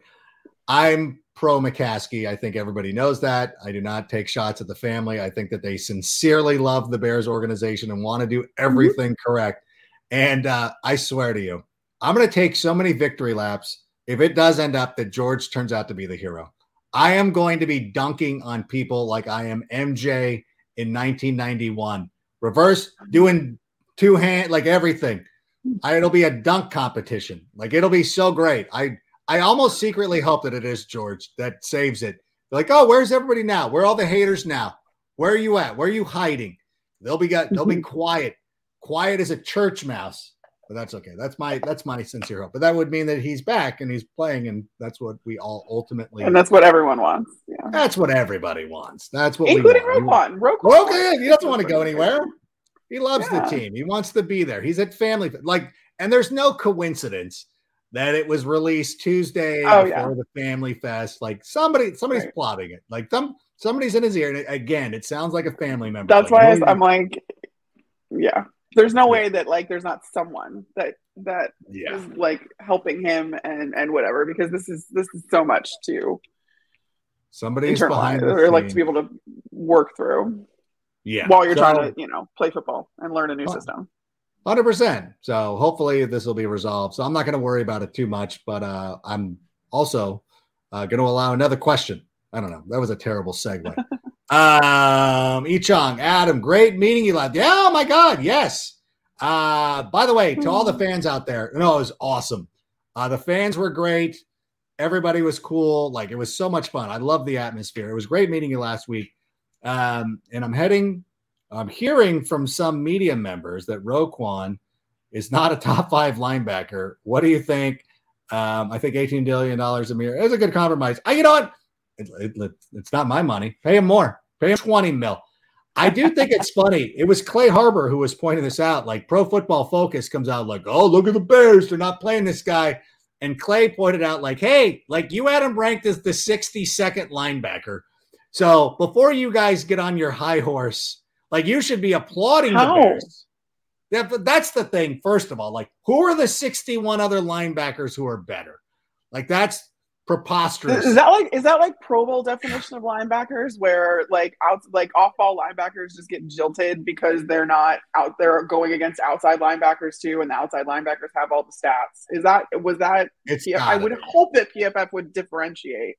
I'm pro McCaskey. I think everybody knows that. I do not take shots at the family. I think that they sincerely love the Bears organization and want to do mm-hmm. everything mm-hmm. correct. And uh, I swear to you, I'm going to take so many victory laps if it does end up that George turns out to be the hero. I am going to be dunking on people like I am MJ in 1991. Reverse doing two hand like everything. I, it'll be a dunk competition. Like it'll be so great. I I almost secretly hope that it is George that saves it. like, oh, where's everybody now? Where are all the haters now? Where are you at? Where are you hiding? They'll be got they'll be mm-hmm. quiet, quiet as a church mouse. But that's okay. That's my that's my sincere hope. But that would mean that he's back and he's playing, and that's what we all ultimately. And that's what everyone wants. Yeah. That's what everybody wants. That's what including we want. Roquan. Roquan. Okay, he doesn't want to go anywhere. He loves yeah. the team. He wants to be there. He's at family. Like, and there's no coincidence that it was released Tuesday oh, before yeah. the family fest. Like somebody, somebody's right. plotting it. Like some somebody's in his ear. And again, it sounds like a family member. That's like, why I'm like, yeah. There's no way that like there's not someone that that yeah. is like helping him and and whatever because this is this is so much to somebody's behind or like to be able to work through. Yeah. While you're so, trying to, you know, play football and learn a new system. Hundred percent. So hopefully this will be resolved. So I'm not going to worry about it too much, but uh, I'm also uh, going to allow another question. I don't know. That was a terrible segue. um, Ichong, Adam, great meeting you last. Yeah, oh my God, yes. Uh, by the way, to all the fans out there, no, it was awesome. Uh, the fans were great. Everybody was cool. Like it was so much fun. I love the atmosphere. It was great meeting you last week. Um, and I'm heading I'm hearing from some media members that Roquan is not a top five linebacker. What do you think? Um, I think $18 billion a year is a good compromise. I, you know what? It, it, it's not my money. Pay him more. Pay him 20 mil. I do think it's funny. It was Clay Harbor who was pointing this out. Like Pro Football Focus comes out like, oh, look at the Bears. They're not playing this guy. And Clay pointed out, like, hey, like you had him ranked as the 62nd linebacker. So before you guys get on your high horse like you should be applauding How? the Bears. That, that's the thing. First of all, like who are the 61 other linebackers who are better? Like that's preposterous. Is that like is that like Pro Bowl definition of linebackers where like out like off ball linebackers just get jilted because they're not out there going against outside linebackers too, and the outside linebackers have all the stats. Is that was that? It's I would hope that PFF would differentiate.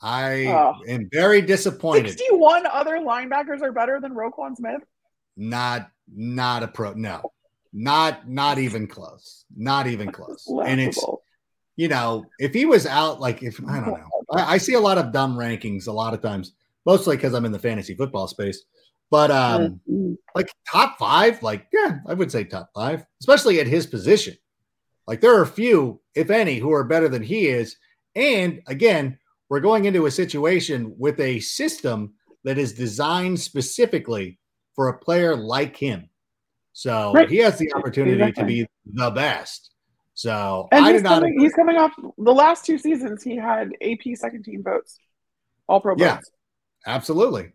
I oh. am very disappointed. 61 other linebackers are better than Roquan Smith? Not not a pro no. Not not even close. Not even close. and it's you know, if he was out like if I don't know. I, I see a lot of dumb rankings a lot of times, mostly because I'm in the fantasy football space. But um mm-hmm. like top five, like yeah, I would say top five, especially at his position. Like there are a few, if any, who are better than he is. And again, we're going into a situation with a system that is designed specifically for a player like him. So right. he has the opportunity exactly. to be the best. So and I he's, coming, he's coming off the last two seasons. He had AP second team votes, all pro yeah, votes. absolutely.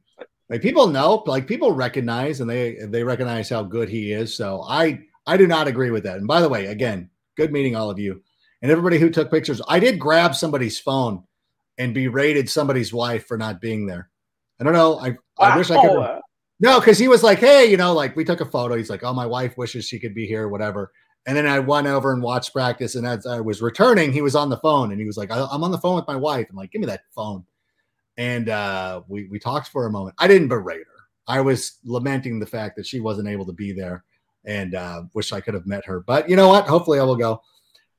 Like people know, like people recognize, and they they recognize how good he is. So I I do not agree with that. And by the way, again, good meeting all of you and everybody who took pictures. I did grab somebody's phone and berated somebody's wife for not being there. I don't know. I, I wish I could. No, because he was like, hey, you know, like we took a photo. He's like, oh, my wife wishes she could be here, whatever. And then I went over and watched practice. And as I was returning, he was on the phone and he was like, I'm on the phone with my wife. I'm like, give me that phone. And uh, we, we talked for a moment. I didn't berate her. I was lamenting the fact that she wasn't able to be there and uh, wish I could have met her. But you know what? Hopefully I will go.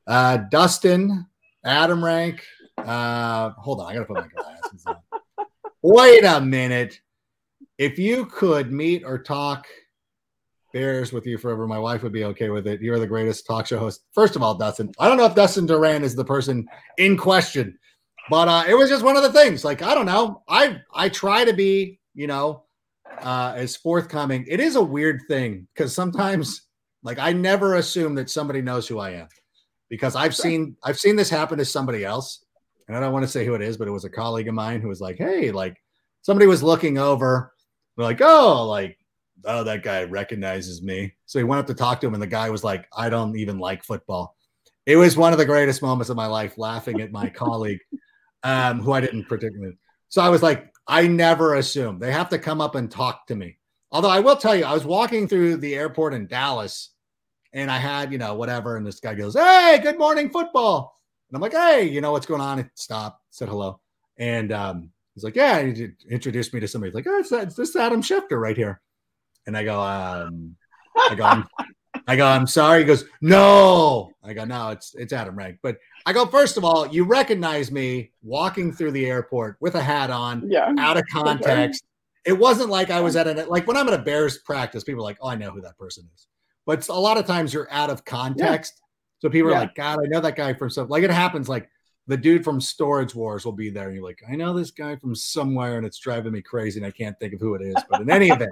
Uh, Dustin, Adam Rank, uh, hold on, I gotta put my glasses on. Wait a minute. If you could meet or talk Bears with you forever, my wife would be okay with it. You're the greatest talk show host. First of all, Dustin, I don't know if Dustin Duran is the person in question, but uh, it was just one of the things. Like I don't know. I I try to be, you know, uh, as forthcoming. It is a weird thing because sometimes, like, I never assume that somebody knows who I am because I've seen I've seen this happen to somebody else and I don't want to say who it is, but it was a colleague of mine who was like, "Hey, like somebody was looking over, We're like, oh, like oh, that guy recognizes me." So he went up to talk to him, and the guy was like, "I don't even like football," it was one of the greatest moments of my life laughing at my colleague, um, who I didn't particularly. So I was like, I never assume they have to come up and talk to me. Although I will tell you, I was walking through the airport in Dallas and I had, you know, whatever. And this guy goes, Hey, good morning, football. And I'm like, Hey, you know what's going on? Stop, said hello. And um, he's like, Yeah, he introduced me to somebody. He's like, Oh, it's, it's this Adam Schefter right here. And I go, um, I go, I'm, I go, I'm sorry. He goes, No. I go, No, it's it's Adam Rank. But I go, first of all, you recognize me walking through the airport with a hat on, yeah, out of context. It wasn't like I was at an like when I'm at a Bears practice, people are like, Oh, I know who that person is. But a lot of times you're out of context. Yeah. So people are like, God, I know that guy from stuff. Like it happens like the dude from Storage Wars will be there, and you're like, I know this guy from somewhere, and it's driving me crazy, and I can't think of who it is. But in any event,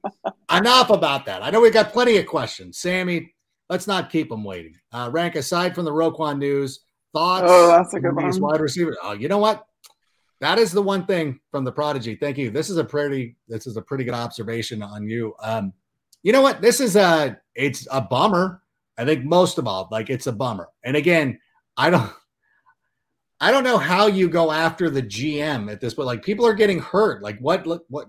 enough about that. I know we got plenty of questions. Sammy, let's not keep them waiting. Uh, rank aside from the Roquan news, thoughts? Oh, that's a good one. Wide receiver. Oh, you know what? That is the one thing from the prodigy. Thank you. This is a pretty. This is a pretty good observation on you. Um, you know what? This is a. It's a bummer. I think most of all, like it's a bummer. And again, I don't. I don't know how you go after the GM at this point. Like people are getting hurt. Like what? What?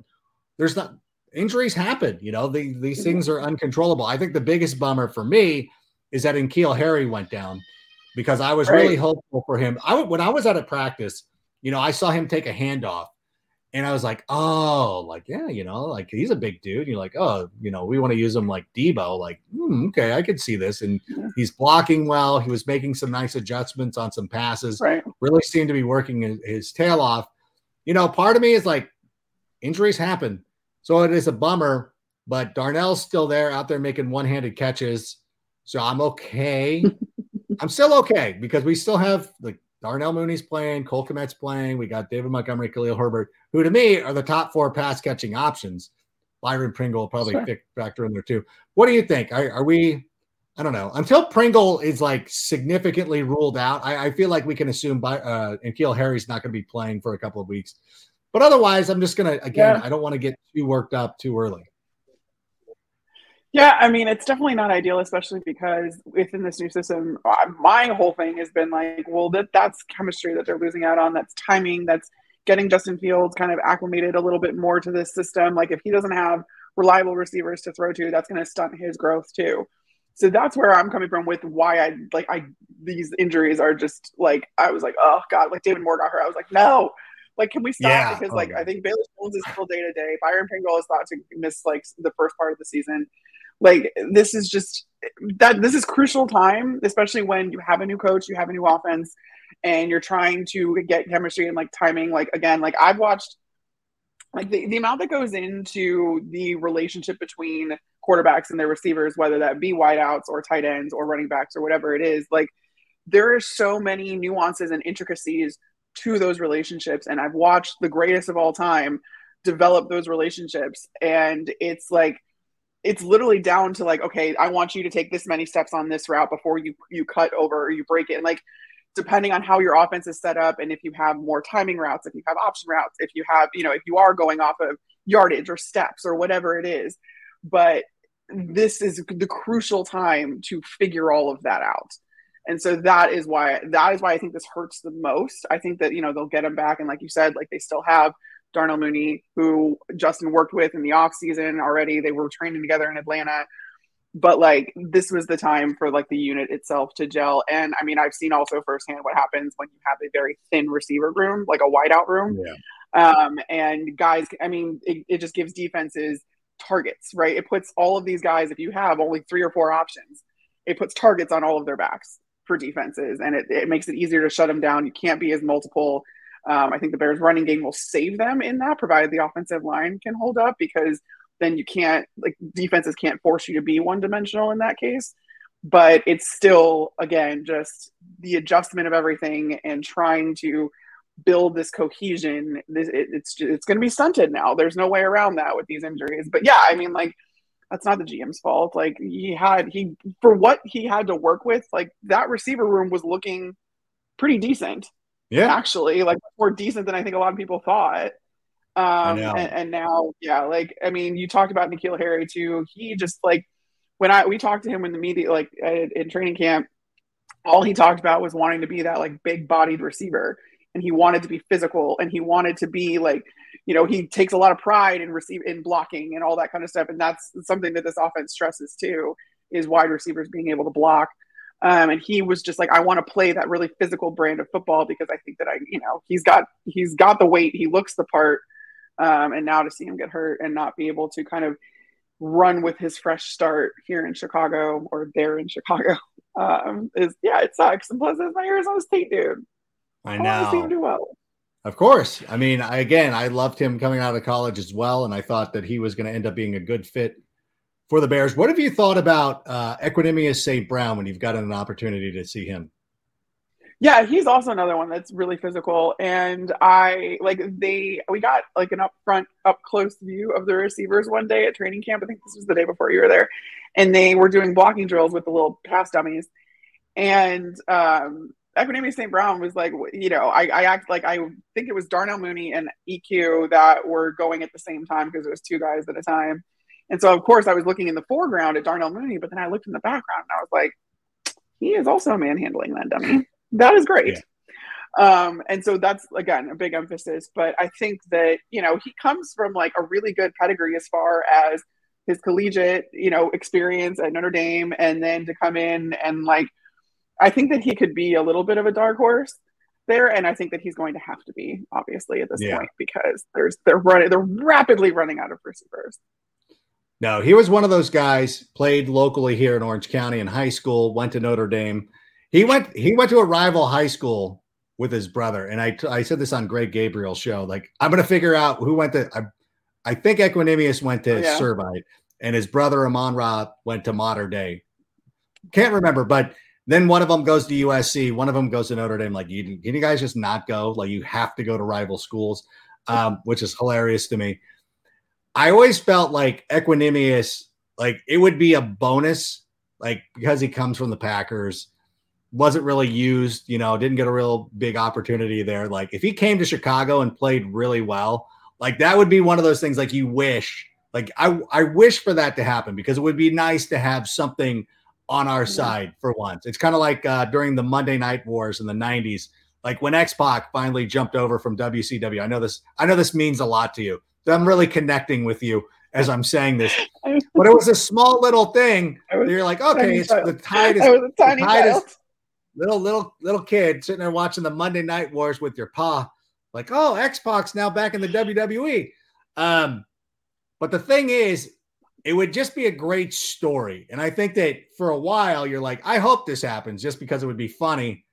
There's not injuries happen. You know, the, these mm-hmm. things are uncontrollable. I think the biggest bummer for me is that N'Keal Harry went down because I was right. really hopeful for him. I when I was at a practice, you know, I saw him take a handoff and I was like, oh, like, yeah, you know, like he's a big dude. You're like, oh, you know, we want to use him like Deebo. Like, hmm, okay, I could see this. And he's blocking well. He was making some nice adjustments on some passes. Right. Really seemed to be working his, his tail off. You know, part of me is like, injuries happen. So it is a bummer, but Darnell's still there out there making one handed catches. So I'm okay. I'm still okay because we still have like Darnell Mooney's playing, Cole Kmet's playing. We got David Montgomery, Khalil Herbert, who to me are the top four pass catching options. Byron Pringle will probably sure. factor in there too. What do you think? Are, are, we? I don't know. Until Pringle is like significantly ruled out, I, I feel like we can assume by uh, N'Keal Harry's not going to be playing for a couple of weeks. But otherwise, I'm just gonna again. Yeah. I don't want to get too worked up too early. Yeah, I mean, it's definitely not ideal, especially because within this new system, uh, my whole thing has been like, well, that that's chemistry that they're losing out on. That's timing. That's getting Justin Fields kind of acclimated a little bit more to this system. Like, if he doesn't have reliable receivers to throw to, that's going to stunt his growth too. So that's where I'm coming from with why I like I these injuries are just like I was like, oh god, like David Morgaher. I was like, no, like, can we stop? Yeah, because like I think Velus Jones is still day to day. Byron Pringle is thought to miss like the first part of the season like this is just that this is crucial time especially when you have a new coach you have a new offense and you're trying to get chemistry and like timing. Like again like i've watched like the, the amount that goes into the relationship between quarterbacks and their receivers whether that be wideouts or tight ends or running backs or whatever it is like there are so many nuances and intricacies to those relationships and i've watched the greatest of all time develop those relationships and it's like it's literally down to like okay i want you to take this many steps on this route before you you cut over or you break it. And like depending on how your offense is set up and if you have more timing routes if you have option routes if you have you know if you are going off of yardage or steps or whatever it is. But this is the crucial time to figure all of that out. And so that is why that is why i think this hurts the most. I think that you know they'll get him back and like you said like they still have Darnell Mooney, who Justin worked with in the off season already. They were training together in Atlanta. But like this was the time for like the unit itself to gel. And I mean, I've seen also firsthand what happens when you have a very thin receiver room, like a wideout room. Yeah. Um, and guys, I mean, it, it just gives defenses targets, right? It puts all of these guys, if you have only three or four options, it puts targets on all of their backs for defenses and it, it makes it easier to shut them down. You can't be as multiple um, I think the Bears' running game will save them in that, provided the offensive line can hold up, because then you can't like defenses can't force you to be one dimensional in that case. But it's still again just the adjustment of everything and trying to build this cohesion. This, it, it's it's going to be stunted now. There's no way around that with these injuries. But yeah, I mean like that's not the GM's fault. Like he had he for what he had to work with, like that receiver room was looking pretty decent. Yeah, actually, like more decent than I think a lot of people thought. Um, and, and, now, yeah, like I mean, you talked about N'Keal Harry too. He just like when I we talked to him in the media, like in training camp, all he talked about was wanting to be that like big bodied receiver. And he wanted to be physical and he wanted to be like you know he takes a lot of pride in receive in blocking and all that kind of stuff. And that's something that this offense stresses too is wide receivers being able to block um, and he was just like i want to play that really physical brand of football because i think that i you know he's got he's got the weight he looks the part um, and now to see him get hurt and not be able to kind of run with his fresh start here in chicago or there in chicago um, is yeah it sucks and plus it's my arizona state dude I know. I do well. Of course. I mean, I, again, I loved him coming out of college as well, and I thought that he was going to end up being a good fit for the Bears. What have you thought about uh, Equanimeous St. Brown when you've gotten an opportunity to see him? Yeah, he's also another one that's really physical, and I like they. We got like an up front, up close view of the receivers one day at training camp. I think this was the day before you were there, and they were doing blocking drills with the little pass dummies, and um, Equanimeous St. Brown was like, you know, I, I act like I think it was Darnell Mooney and EQ that were going at the same time because it was two guys at a time. And so, of course, I was looking in the foreground at Darnell Mooney, but then I looked in the background and I was like, he is also a manhandling that dummy. That is great. Yeah. Um, and so that's again a big emphasis. But I think that you know he comes from like a really good pedigree as far as his collegiate you know experience at Notre Dame, and then to come in and like I think that he could be a little bit of a dark horse there, and I think that he's going to have to be obviously at this yeah. point because there's they're running they're rapidly running out of receivers. No, he was one of those guys. Played locally here in Orange County in high school. Went to Notre Dame. He went he went to a rival high school with his brother, and I I said this on Greg Gabriel's show. Like I'm going to figure out who went to. I, I think Equanimeous went to oh, yeah. Servite, and his brother Amon Ra went to Mater Dei. Can't remember, but then one of them goes to USC, one of them goes to Notre Dame. Like, you, can you guys just not go? Like, you have to go to rival schools, um, which is hilarious to me. I always felt like Equanimeous, like it would be a bonus, like because he comes from the Packers, wasn't really used, you know, didn't get a real big opportunity there. Like, if he came to Chicago and played really well, like that would be one of those things like you wish, like I, I wish for that to happen because it would be nice to have something – on our side for once. It's kind of like uh, during the Monday Night Wars in the '90s, like when X Pac finally jumped over from WCW. I know this. I know this means a lot to you. I'm really connecting with you as I'm saying this, but it was a small little thing. You're like, okay, it's the tide is, the tide is little little little kid sitting there watching the Monday Night Wars with your pa, like, oh, X-Pac now back in the WWE. Um, but the thing is, it would just be a great story. And I think that for a while, you're like, I hope this happens just because it would be funny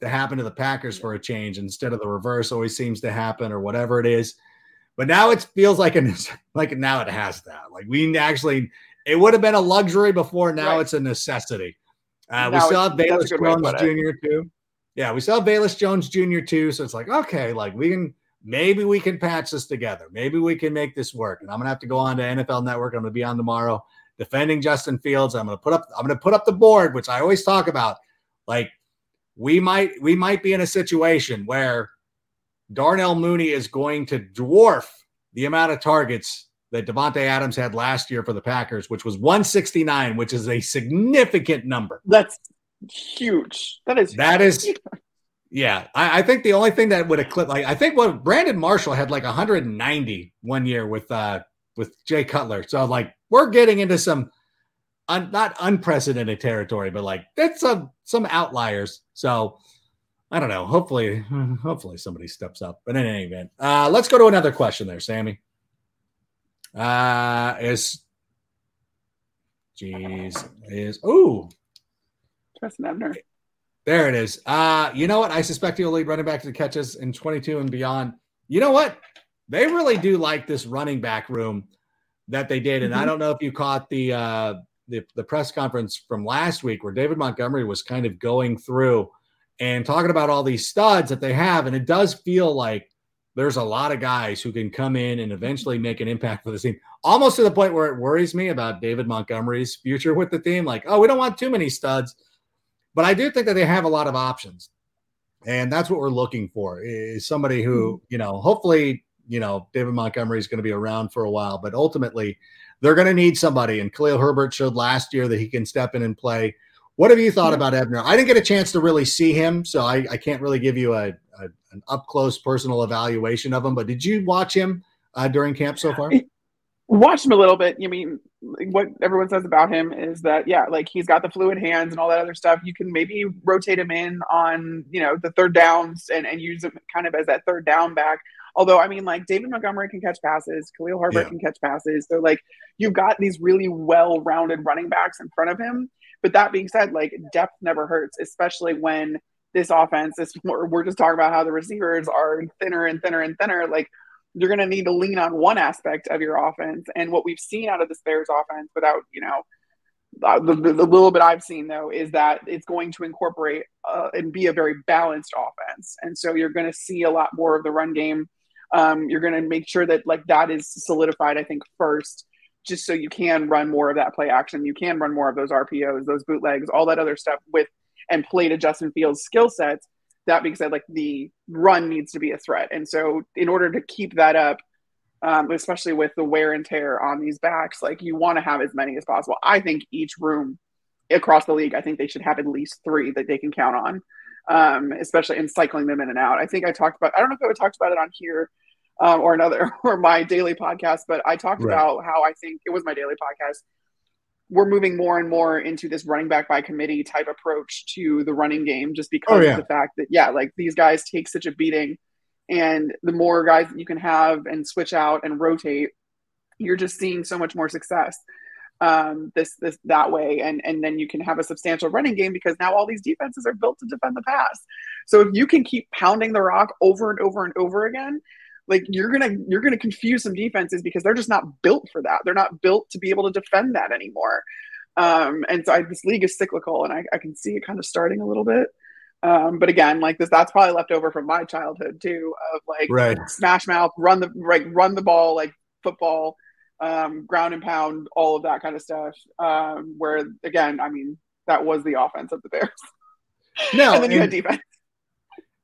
to happen to the Packers for a change instead of the reverse always seems to happen or whatever it is. But now it feels like an like now it has that. Like we actually, it would have been a luxury before. Now right. it's a necessity. Uh, we still have Velus Jones Jr. too. Yeah, we still have Velus Jones Jr. too. So it's like okay, like we can maybe we can patch this together. Maybe we can make this work. And I'm gonna have to go on to NFL Network. I'm gonna be on tomorrow defending Justin Fields. I'm gonna put up I'm gonna put up the board, which I always talk about. Like we might we might be in a situation where Darnell Mooney is going to dwarf the amount of targets that Davante Adams had last year for the Packers, which was 169, which is a significant number. That's huge. That is that is yeah, I, I, think the only thing that would eclipse, like, I think what Brandon Marshall had like 190 one year with uh with Jay Cutler. So like we're getting into some un, not unprecedented territory, but like that's some some outliers. So I don't know. Hopefully, hopefully somebody steps up. But in any event, uh, let's go to another question there, Sammy. Uh, is jeez is oh Trestan Ebner. There it is. Uh, you know what? I suspect he'll lead running back to catches in 22 and beyond. You know what? They really do like this running back room that they did. And mm-hmm. I don't know if you caught the, uh, the the press conference from last week where David Montgomery was kind of going through and talking about all these studs that they have. And it does feel like there's a lot of guys who can come in and eventually make an impact for the team. Almost to the point where it worries me about David Montgomery's future with the team. Like, oh, we don't want too many studs. But I do think that they have a lot of options. And that's what we're looking for is somebody who, hmm. you know, hopefully, you know, David Montgomery is going to be around for a while, but ultimately they're going to need somebody. And Khalil Herbert showed last year that he can step in and play What have you thought about Ebner? I didn't get a chance to really see him, so I, I can't really give you a, a, an up close personal evaluation of him. But did you watch him uh, during camp so far? Watched him a little bit. You mean what everyone says about him is that yeah, like he's got the fluid hands and all that other stuff. You can maybe rotate him in on you know the third downs and and use him kind of as that third down back. Although I mean, like David Montgomery can catch passes, Khalil Herbert yeah. can catch passes. So like you've got these really well-rounded running backs in front of him. But that being said, like depth never hurts, especially when this offense is. more, We're just talking about how the receivers are thinner and thinner and thinner. Like you're going to need to lean on one aspect of your offense. And what we've seen out of the Bears offense, without you know, uh, the, the, the, little bit I've seen though, is that it's going to incorporate uh, and be a very balanced offense. And so you're going to see a lot more of the run game. Um, you're going to make sure that like that is solidified. I think first, just so you can run more of that play action. You can run more of those RPOs, those bootlegs, all that other stuff with and play to Justin Fields' skill sets that being said, like the run needs to be a threat. And so, in order to keep that up, um, especially with the wear and tear on these backs, like you want to have as many as possible. I think each room across the league, I think they should have at least three that they can count on, um, especially in cycling them in and out. I think I talked about, I don't know if I talked about it on here um, or another or my daily podcast, but I talked right. about how I think it was my daily podcast we're moving more and more into this running back by committee type approach to the running game just because oh, yeah. of the fact that yeah like these guys take such a beating and the more guys that you can have and switch out and rotate you're just seeing so much more success um, this this that way and and then you can have a substantial running game because now all these defenses are built to defend the pass so if you can keep pounding the rock over and over and over again like you're gonna you're gonna confuse some defenses because they're just not built for that. They're not built to be able to defend that anymore. Um, and so I, this league is cyclical, and I, I, can see it kind of starting a little bit. Um, but again, like this, that's probably left over from my childhood too, of like right. smash mouth, run the like run the ball like football, um, ground and pound, all of that kind of stuff. Um, where again, I mean, that was the offense of the Bears. No, and then you and, had defense.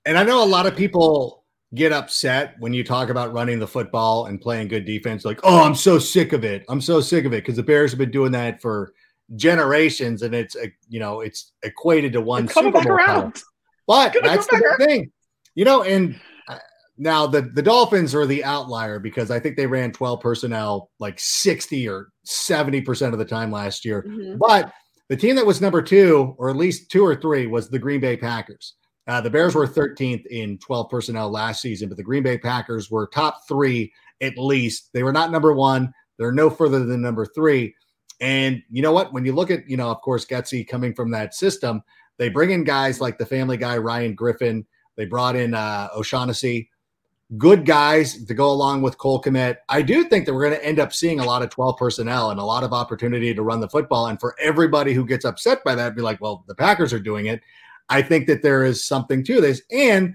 And I know a lot of people get upset when you talk about running the football and playing good defense. Like, oh, I'm so sick of it. I'm so sick of it because the Bears have been doing that for generations, and it's you know it's equated to one Super Bowl. Around. But that's the thing, you know. And uh, now the the Dolphins are the outlier because I think they ran 12 personnel like 60 or 70 percent of the time last year. Mm-hmm. But the team that was number two, or at least two or three, was the Green Bay Packers. Uh, the Bears were 13th in 12 personnel last season, but the Green Bay Packers were top three at least. They were not number one. They're no further than number three. And you know what? When you look at, you know, of course, Getsy coming from that system, they bring in guys like the family guy, Ryan Griffin. They brought in uh, O'Shaughnessy, good guys to go along with Cole Kmet. I do think that we're going to end up seeing a lot of 12 personnel and a lot of opportunity to run the football. And for everybody who gets upset by that, be like, well, the Packers are doing it. I think that there is something to this. And,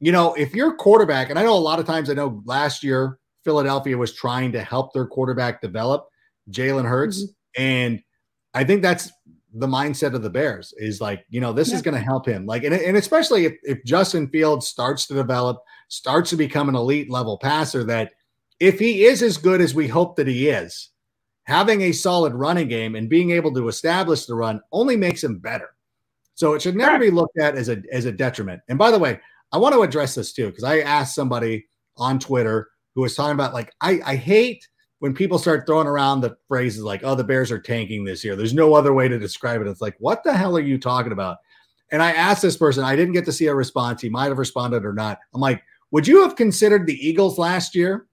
you know, if you're quarterback, and I know a lot of times, I know last year Philadelphia was trying to help their quarterback develop, Jalen Hurts. Mm-hmm. And I think that's the mindset of the Bears is like, you know, this yeah. is going to help him. Like, and, and especially if, if Justin Fields starts to develop, starts to become an elite level passer, that if he is as good as we hope that he is, having a solid running game and being able to establish the run only makes him better. So it should never be looked at as a as a detriment. And by the way, I want to address this too because I asked somebody on Twitter who was talking about like I, I hate when people start throwing around the phrases like oh the Bears are tanking this year. There's no other way to describe it. It's like what the hell are you talking about? And I asked this person. I didn't get to see a response. He might have responded or not. I'm like, would you have considered the Eagles last year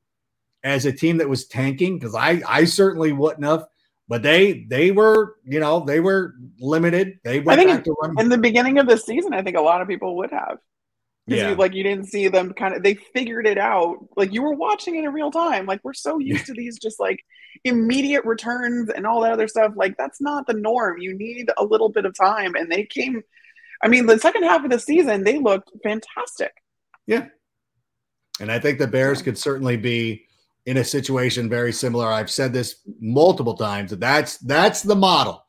as a team that was tanking? Because I I certainly wouldn't have but they they were you know they were limited. They went I think back to run. In the beginning of the season, I think a lot of people would have. Yeah. You, like you didn't see them kind of they figured it out. Like you were watching it in real time. Like we're so used to these just like immediate returns and all that other stuff. Like that's not the norm. You need a little bit of time. And they came I mean, the second half of the season, they looked fantastic. Yeah. And I think the Bears could certainly be in a situation very similar. I've said this multiple times. That's that's the model.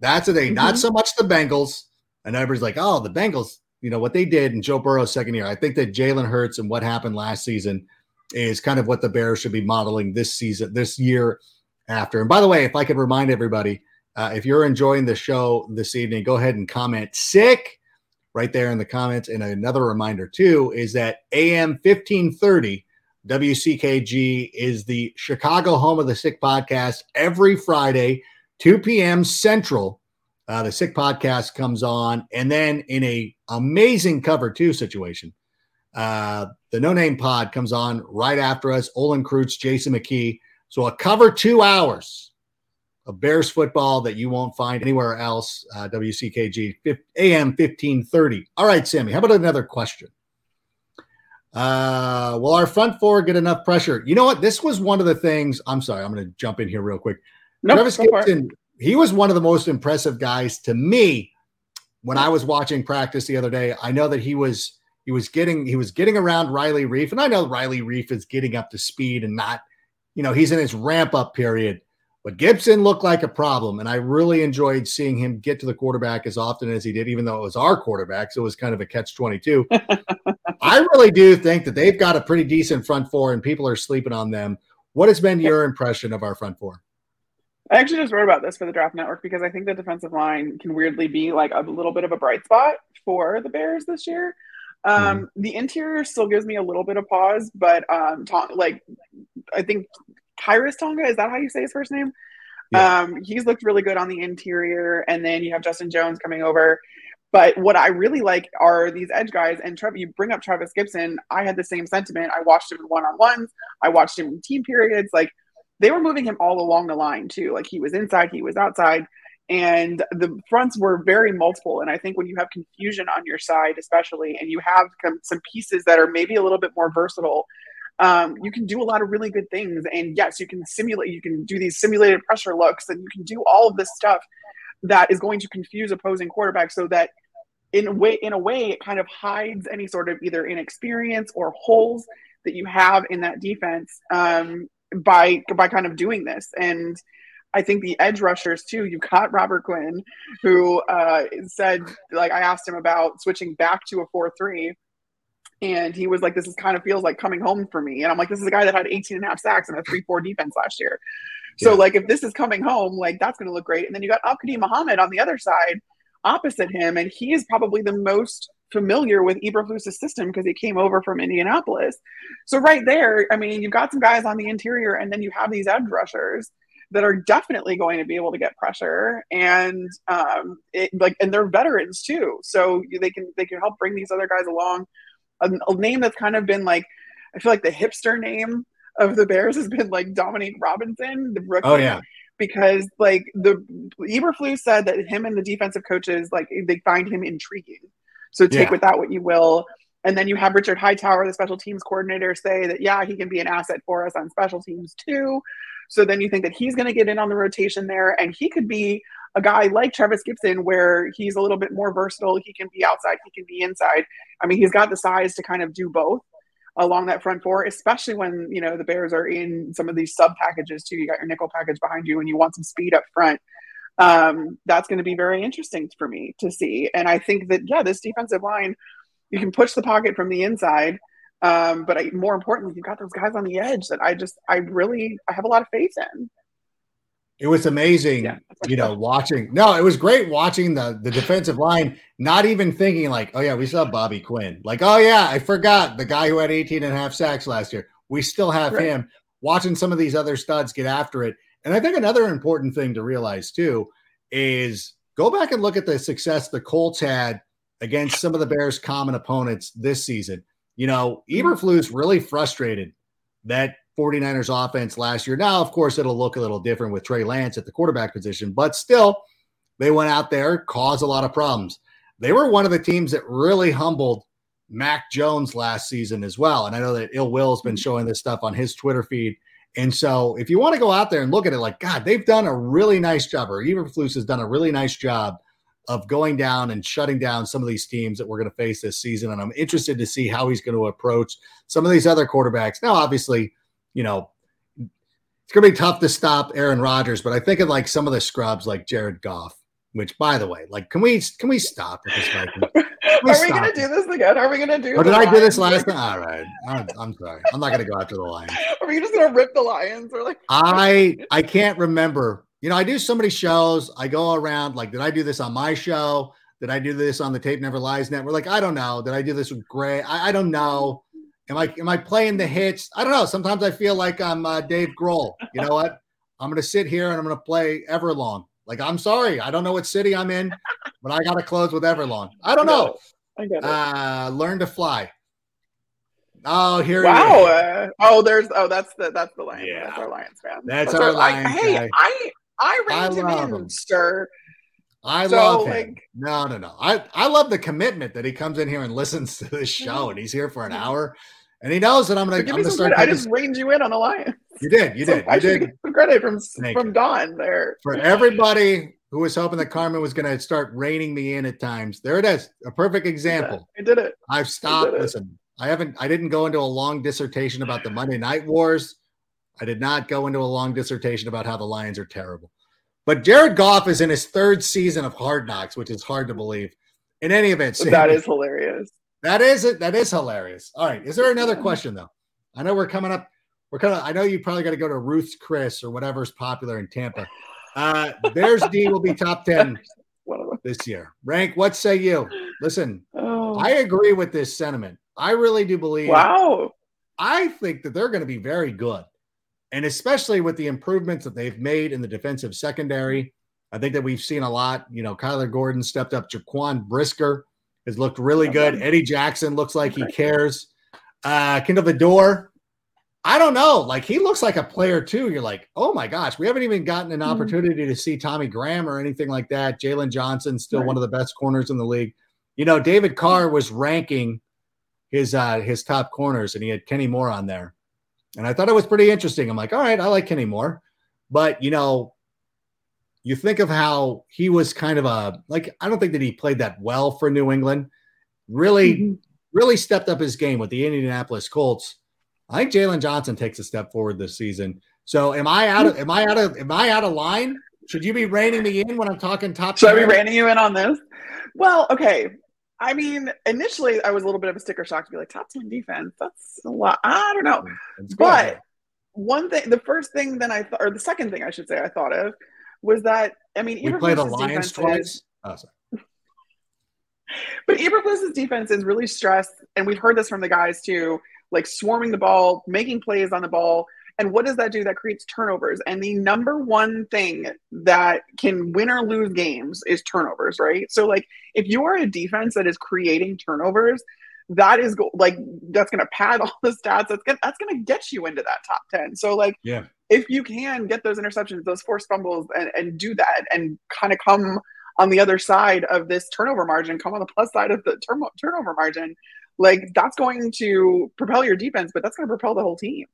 That's the thing. Mm-hmm. Not so much the Bengals. And everybody's like, oh, the Bengals, you know, what they did in Joe Burrow's second year. I think that Jalen Hurts and what happened last season is kind of what the Bears should be modeling this season, this year after. And by the way, if I could remind everybody, Uh, if you're enjoying the show this evening, go ahead and comment sick right there in the comments. And another reminder, too, is that AM 1530 WCKG is the Chicago home of the Sick Podcast every Friday, 2 p.m. Central. Uh, the Sick Podcast comes on, and then in a amazing cover two situation, uh, the No Name Pod comes on right after us. Olin Kreutz, Jason McKie. So a cover two hours of Bears football that you won't find anywhere else. Uh, WCKG AM 1530. All right, Sammy, how about another question? Uh, will our front four get enough pressure? You know what? This was one of the things. I'm sorry, I'm going to jump in here real quick. Nope, Trevis Gipson, he was one of the most impressive guys to me when I was watching practice the other day. I know that he was he was getting he was getting around Riley Reiff, and I know Riley Reiff is getting up to speed and not, you know, he's in his ramp up period. But Gibson looked like a problem, and I really enjoyed seeing him get to the quarterback as often as he did, even though it was our quarterback. So it was kind of a catch 22. I really do think that they've got a pretty decent front four, and people are sleeping on them. What has been your impression of our front four? I actually just wrote about this for the Draft Network because I think the defensive line can weirdly be like a little bit of a bright spot for the Bears this year. Um, mm. The interior still gives me a little bit of pause, but um, like I think Khyiris Tonga. Is that how you say his first name? Yeah. Um, he's looked really good on the interior, and then you have Justin Jones coming over. But what I really like are these edge guys. And Trevor, you bring up Trevis Gipson. I had the same sentiment. I watched him in one on ones. I watched him in team periods. Like they were moving him all along the line too. Like he was inside, he was outside, and the fronts were very multiple. And I think when you have confusion on your side, especially, and you have some pieces that are maybe a little bit more versatile, um, you can do a lot of really good things. And yes, you can simulate, you can do these simulated pressure looks, and you can do all of this stuff that is going to confuse opposing quarterbacks so that in a way in a way it kind of hides any sort of either inexperience or holes that you have in that defense um, by by kind of doing this and I think the edge rushers too. You've got Robert Quinn, who uh, said, like, I asked him about switching back to a four-three, and he was like, "This is kind of feels like coming home for me." And I'm like, "This is a guy that had 18 and a half sacks and a three-four defense last year." So, yeah. like, if this is coming home, like, that's going to look great. And then you got Al-Quadin Muhammad on the other side, opposite him, and he is probably the most familiar with Eberflus's system because he came over from Indianapolis. So, right there, I mean, you've got some guys on the interior, and then you have these edge rushers that are definitely going to be able to get pressure and um it, like and they're veterans too. So they can they can help bring these other guys along. A, a name that's kind of been like i feel like the hipster name of the bears has been like dominique robinson the oh yeah because like the Eberflus said that him and the defensive coaches like they find him intriguing so take yeah. with that what you will and then you have Richard Hightower, the special teams coordinator, say that, yeah, he can be an asset for us on special teams too. So then you think that he's going to get in on the rotation there, and he could be a guy like Trevis Gipson, where he's a little bit more versatile. He can be outside, he can be inside. I mean, he's got the size to kind of do both along that front four, especially when you know the Bears are in some of these sub packages too. You got your nickel package behind you, and you want some speed up front. Um, that's going to be very interesting for me to see. And I think that yeah, this defensive line, you can push the pocket from the inside um, but I, more importantly, you've got those guys on the edge that I just, I really, I have a lot of faith in. It was amazing, yeah, you know, watching. No, it was great watching the the defensive line, not even thinking like, oh yeah, we saw Bobby Quinn. Like, oh yeah, I forgot the guy who had 18 and a half sacks last year. We still have right. him. Watching some of these other studs get after it. And I think another important thing to realize too is go back and look at the success the Colts had against some of the Bears' common opponents this season. You know, mm-hmm. Eberflus really frustrated that 49ers offense last year. Now, of course, it'll look a little different with Trey Lance at the quarterback position, but still, they went out there, caused a lot of problems. They were one of the teams that really humbled Mac Jones last season as well. And I know that Ill Will's been showing this stuff on his Twitter feed. And so if you want to go out there and look at it like, God, they've done a really nice job, or Eberflus has done a really nice job of going down and shutting down some of these teams that we're going to face this season. And I'm interested to see how he's going to approach some of these other quarterbacks. Now, obviously, you know, it's going to be tough to stop Aaron Rodgers, but I think of like some of the scrubs like Jared Goff, which by the way, like, can we, can we stop with this? Are we going to do this again? Are we going to do? Or did I do this last time? All right. I'm, I'm sorry. I'm not going to go after the Lions. Are we just going to rip the Lions? Or like, I, I can't remember you know, I do so many shows. I go around like, did I do this on my show? Did I do this on the Tape Never Lies network? Like, I don't know. Did I do this with Gray? I, I don't know. Am I am I playing the hits? I don't know. Sometimes I feel like I'm uh, Dave Grohl. You know what? I'm going to sit here and I'm going to play Everlong. Like, I'm sorry, I don't know what city I'm in, but I got to close with Everlong. I don't know. I get it. Uh, learn to fly. Oh, here wow. Uh, oh, there's oh, that's the that's the Lions. Yeah. That's our Lions fan. That's, that's our, our Lions. I, hey, I I reined him in, him. sir. I so, love him. Like, no, no, no. I, I love the commitment that he comes in here and listens to this show and he's here for an hour and he knows that I'm gonna, I'm gonna start. I just reined you in on the Lions. You did, you did, so you did. some credit from Thank from you. Don there. For everybody who was hoping that Carmen was gonna start reining me in at times, there it is. A perfect example. I did it. I've stopped. Listen, I haven't I didn't go into a long dissertation about the Monday night wars. I did not go into a long dissertation about how the Lions are terrible. But Jared Goff is in his third season of Hard Knocks, which is hard to believe. In any event, that is hilarious. That is it. That is hilarious. All right. Is there another question though? I know we're coming up. We're kind of. I know you probably got to go to Ruth's Chris or whatever's popular in Tampa. Uh, Bears D will be top ten this year. Rank. What say you? Listen, oh. I agree with this sentiment. I really do believe. Wow. I think that they're going to be very good. And especially with the improvements that they've made in the defensive secondary, I think that we've seen a lot. You know, Kyler Gordon stepped up. Jaquan Brisker has looked really good. Eddie Jackson looks like he cares. Uh, Kindle Vildor, I don't know. Like he looks like a player too. You're like, oh my gosh, we haven't even gotten an hmm. opportunity mm-hmm. to see Tommy Graham or anything like that. Jaylon Johnson, still right. one of the best corners in the league. You know, David Carr was ranking his uh his top corners, and he had Kenny Moore on there. And I thought it was pretty interesting. I'm like, all right, I like Kenny Moore. But, you know, you think of how he was kind of a, like, I don't think that he played that well for New England. Really, mm-hmm. really stepped up his game with the Indianapolis Colts. I think Jaylon Johnson takes a step forward this season. So am I out of, am I out of, am I out of line? Should you be reining me in when I'm talking top? Should 10? I be reining you in on this? Well, okay. I mean, initially I was a little bit of a sticker shock to be like top 10 defense. That's a lot. I don't know. But one thing, the first thing then I thought, or the second thing I should say I thought of was that, I mean, we played the Lions twice. Oh, but Eberflus's defense is really stressed. And we've heard this from the guys too, like swarming the ball, making plays on the ball, and what does that do? That creates turnovers. And the number one thing that can win or lose games is turnovers, right? So, like, if you are a defense that is creating turnovers, that is go- like that's going to pad all the stats. That's going that's going to get you into that top ten. So, like, yeah, if you can get those interceptions, those forced fumbles, and, and do that, and kind of come on the other side of this turnover margin, come on the plus side of the turnover margin, like that's going to propel your defense, but that's going to propel the whole team.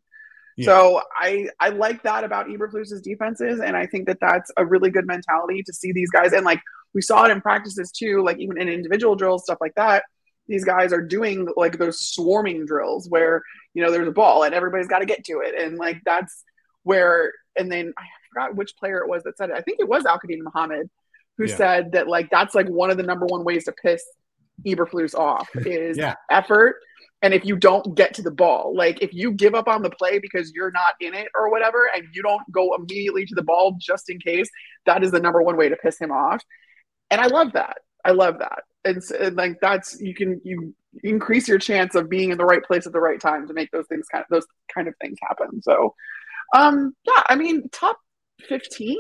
Yeah. So I I like that about Eberflus's defenses, and I think that that's a really good mentality to see these guys. And like we saw it in practices too, like even in individual drills, stuff like that. These guys are doing like those swarming drills where you know there's a ball and everybody's got to get to it, and like that's where. And then I forgot which player it was that said it. I think it was Al-Quadin Muhammad who yeah. said that like that's like one of the number one ways to piss Eberflus off is yeah. effort and if you don't get to the ball like if you give up on the play because you're not in it or whatever and you don't go immediately to the ball just in case that is the number one way to piss him off and i love that i love that and, and like that's you can you increase your chance of being in the right place at the right time to make those things kind of those kind of things happen so um yeah i mean top 15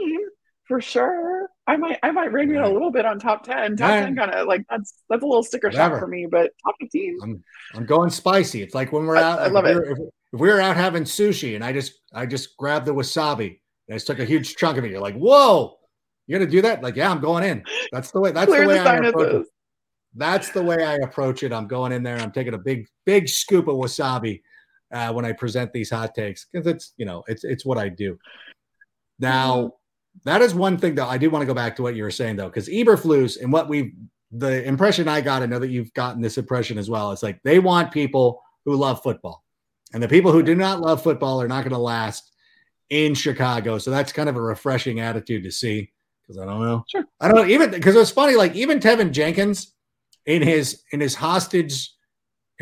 for sure. I might I might ring you a little bit on top ten. Top ten kind of like that's that's a little sticker Whatever. shock for me, but top fifteen. I'm I'm going spicy. It's like when we're out. I, love if it. If, if we were out having sushi and I just I just grabbed the wasabi and I just took a huge chunk of it. You're like, whoa, you're gonna do that? Like, yeah, I'm going in. That's the way. That's the way the I approach it. That's the way I approach it. I'm going in there. I'm taking a big big scoop of wasabi uh, when I present these hot takes because it's you know it's it's what I do. Now that is one thing though I do want to go back to what you were saying though, because Eberflus and what we the impression I got, I know that you've gotten this impression as well. It's like they want people who love football, and the people who do not love football are not going to last in Chicago. So that's kind of a refreshing attitude to see. Because I don't know, sure. I don't know even because it's funny. Like even Teven Jenkins in his in his hostage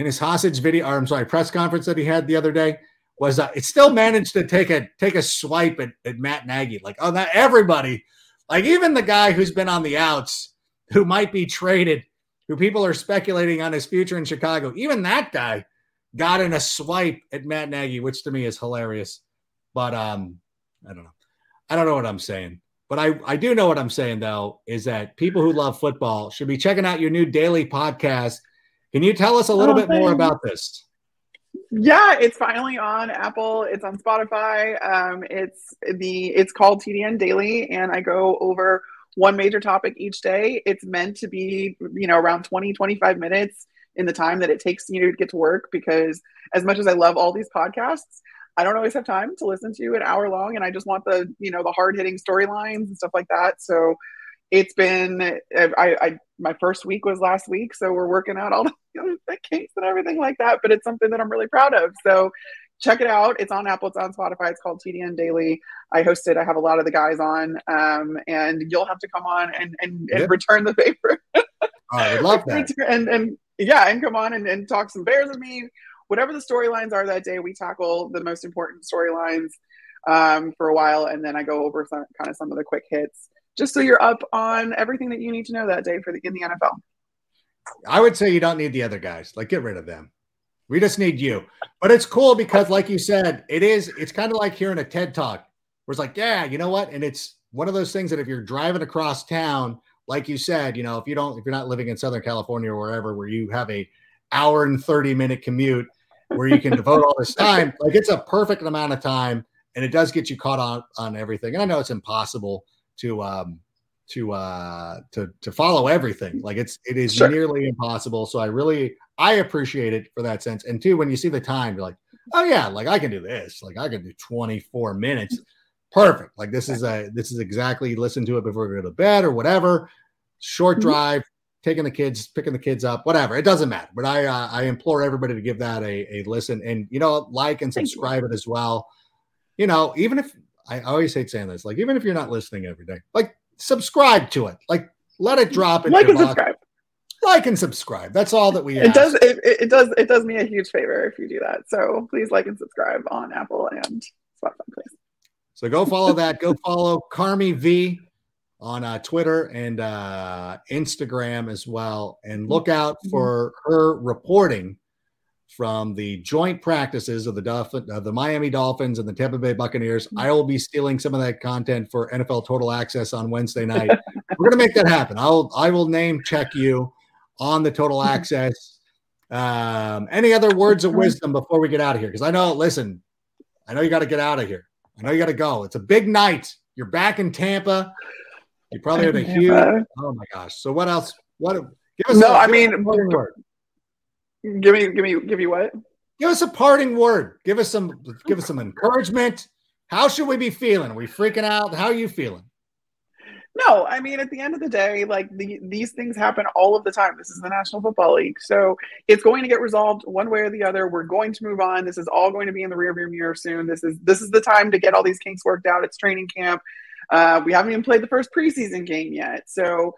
in his hostage video, or I'm sorry, press conference that he had the other day, was uh, it still managed to take a take a swipe at, at Matt Nagy. Like, oh, that everybody, like even the guy who's been on the outs, who might be traded, who people are speculating on his future in Chicago, even that guy got in a swipe at Matt Nagy, which to me is hilarious. But um, I don't know. I don't know what I'm saying. But I, I do know what I'm saying though, is that people who love football should be checking out your new daily podcast. Can you tell us a little oh, bit more about this? Yeah, it's finally on Apple. It's on Spotify. Um, it's the it's called TDN Daily, and I go over one major topic each day. It's meant to be, you know, around 20, 25 minutes in the time that it takes you to get to work because as much as I love all these podcasts, I don't always have time to listen to an hour long and I just want the, you know, the hard hitting storylines and stuff like that. So it's been I, I my first week was last week, so we're working out all the, the kinks and everything like that. But it's something that I'm really proud of. So check it out. It's on Apple. It's on Spotify. It's called TDN Daily. I host it. I have a lot of the guys on, um, and you'll have to come on and and, and yep. return the favor. oh, I would love that. and and yeah, and come on and, and talk some Bears with me. Whatever the storylines are that day, we tackle the most important storylines um, for a while, and then I go over some kind of some of the quick hits just so you're up on everything that you need to know that day for the in the NFL. I would say you don't need the other guys. Like get rid of them. We just need you. But it's cool because, like you said, it is. It's kind of like hearing a TED talk where it's like, yeah, you know what? And it's one of those things that if you're driving across town, like you said, you know, if you don't, if you're not living in Southern California or wherever, where you have a hour and 30 minute commute where you can devote all this time, like it's a perfect amount of time and it does get you caught on on everything. And I know it's impossible to um to uh to to follow everything. Like it's it is sure. nearly impossible. So i really i appreciate it for that sense. And two when you see the time you're like oh yeah like i can do this. Like i can do 24 minutes. Perfect. Like this is a this is exactly listen to it before we go to bed or whatever. Short mm-hmm. drive taking the kids picking the kids up whatever. It doesn't matter. But i uh, i implore everybody to give that a, a listen. And you know like and subscribe it as well. You know even if I always hate saying this. Like, even if you're not listening every day, like subscribe to it. Like, let it drop. Like and subscribe. Like and subscribe. That's all that we. It ask. does. It, it, does. It does me a huge favor if you do that. So please like and subscribe on Apple and Spotify, please. So go follow that. Go follow Carmi V on uh, Twitter and uh, Instagram as well, and look out mm-hmm. for her reporting from the joint practices of the Dolphin, uh, the Miami Dolphins and the Tampa Bay Buccaneers. Mm-hmm. I will be stealing some of that content for NFL Total Access on Wednesday night. We're gonna make that happen. I'll I will name check you on the Total Access. Um, any other words of wisdom before we get out of here? Because I know, listen, I know you got to get out of here. I know you got to go. It's a big night. You're back in Tampa. You probably had a huge. Oh my gosh! So what else? What? Give us no, a, I mean, word. Give me, give me, give you what? Give us a parting word. Give us some, give us some encouragement. How should we be feeling? Are we freaking out? How are you feeling? No, I mean, at the end of the day, like the, these things happen all of the time. This is the National Football League. So it's going to get resolved one way or the other. We're going to move on. This is all going to be in the rearview mirror soon. This is this is the time to get all these kinks worked out. It's training camp. Uh, we haven't even played the first preseason game yet. So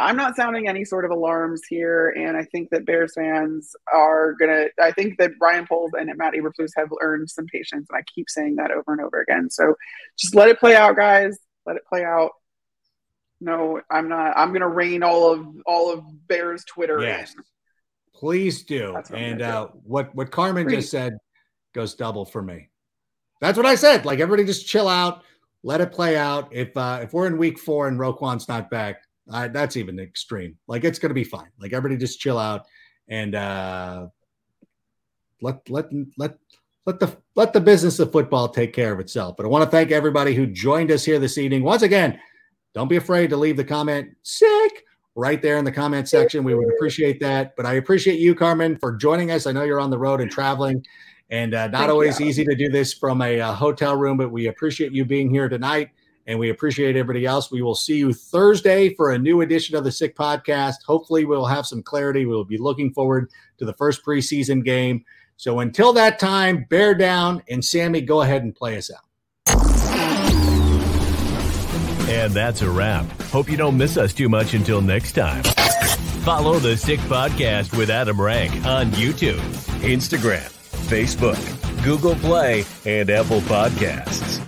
I'm not sounding any sort of alarms here, and I think that Bears fans are gonna. I think that Ryan Poles and Matt Eberflus have earned some patience, and I keep saying that over and over again. So just let it play out, guys. Let it play out. No, I'm not. I'm gonna rain all of all of Bears Twitter. Yes, in. please do. What and uh, do. what what Carmen just said goes double for me. That's what I said. Like everybody, just chill out, let it play out. If uh, if we're in week four and Roquan's not back I, that's even extreme. Like it's going to be fine. Like everybody just chill out and uh, let let let let the let the business of football take care of itself. But I want to thank everybody who joined us here this evening. Once again, don't be afraid to leave the comment sick right there in the comment section. We would appreciate that. But I appreciate you, Carmen, for joining us. I know you're on the road and traveling, and uh, not Thank always you. easy to do this from a, a uh, hotel room. But we appreciate you being here tonight and we appreciate everybody else. We will see you Thursday for a new edition of the Sick Podcast. Hopefully, we'll have some clarity. We'll be looking forward to the first preseason game. So until that time, bear down and Sammy, go ahead and play us out. And that's a wrap. Hope you don't miss us too much until next time. Follow the Sick Podcast with Adam Rank on YouTube, Instagram, Facebook Google Play, and Apple Podcasts.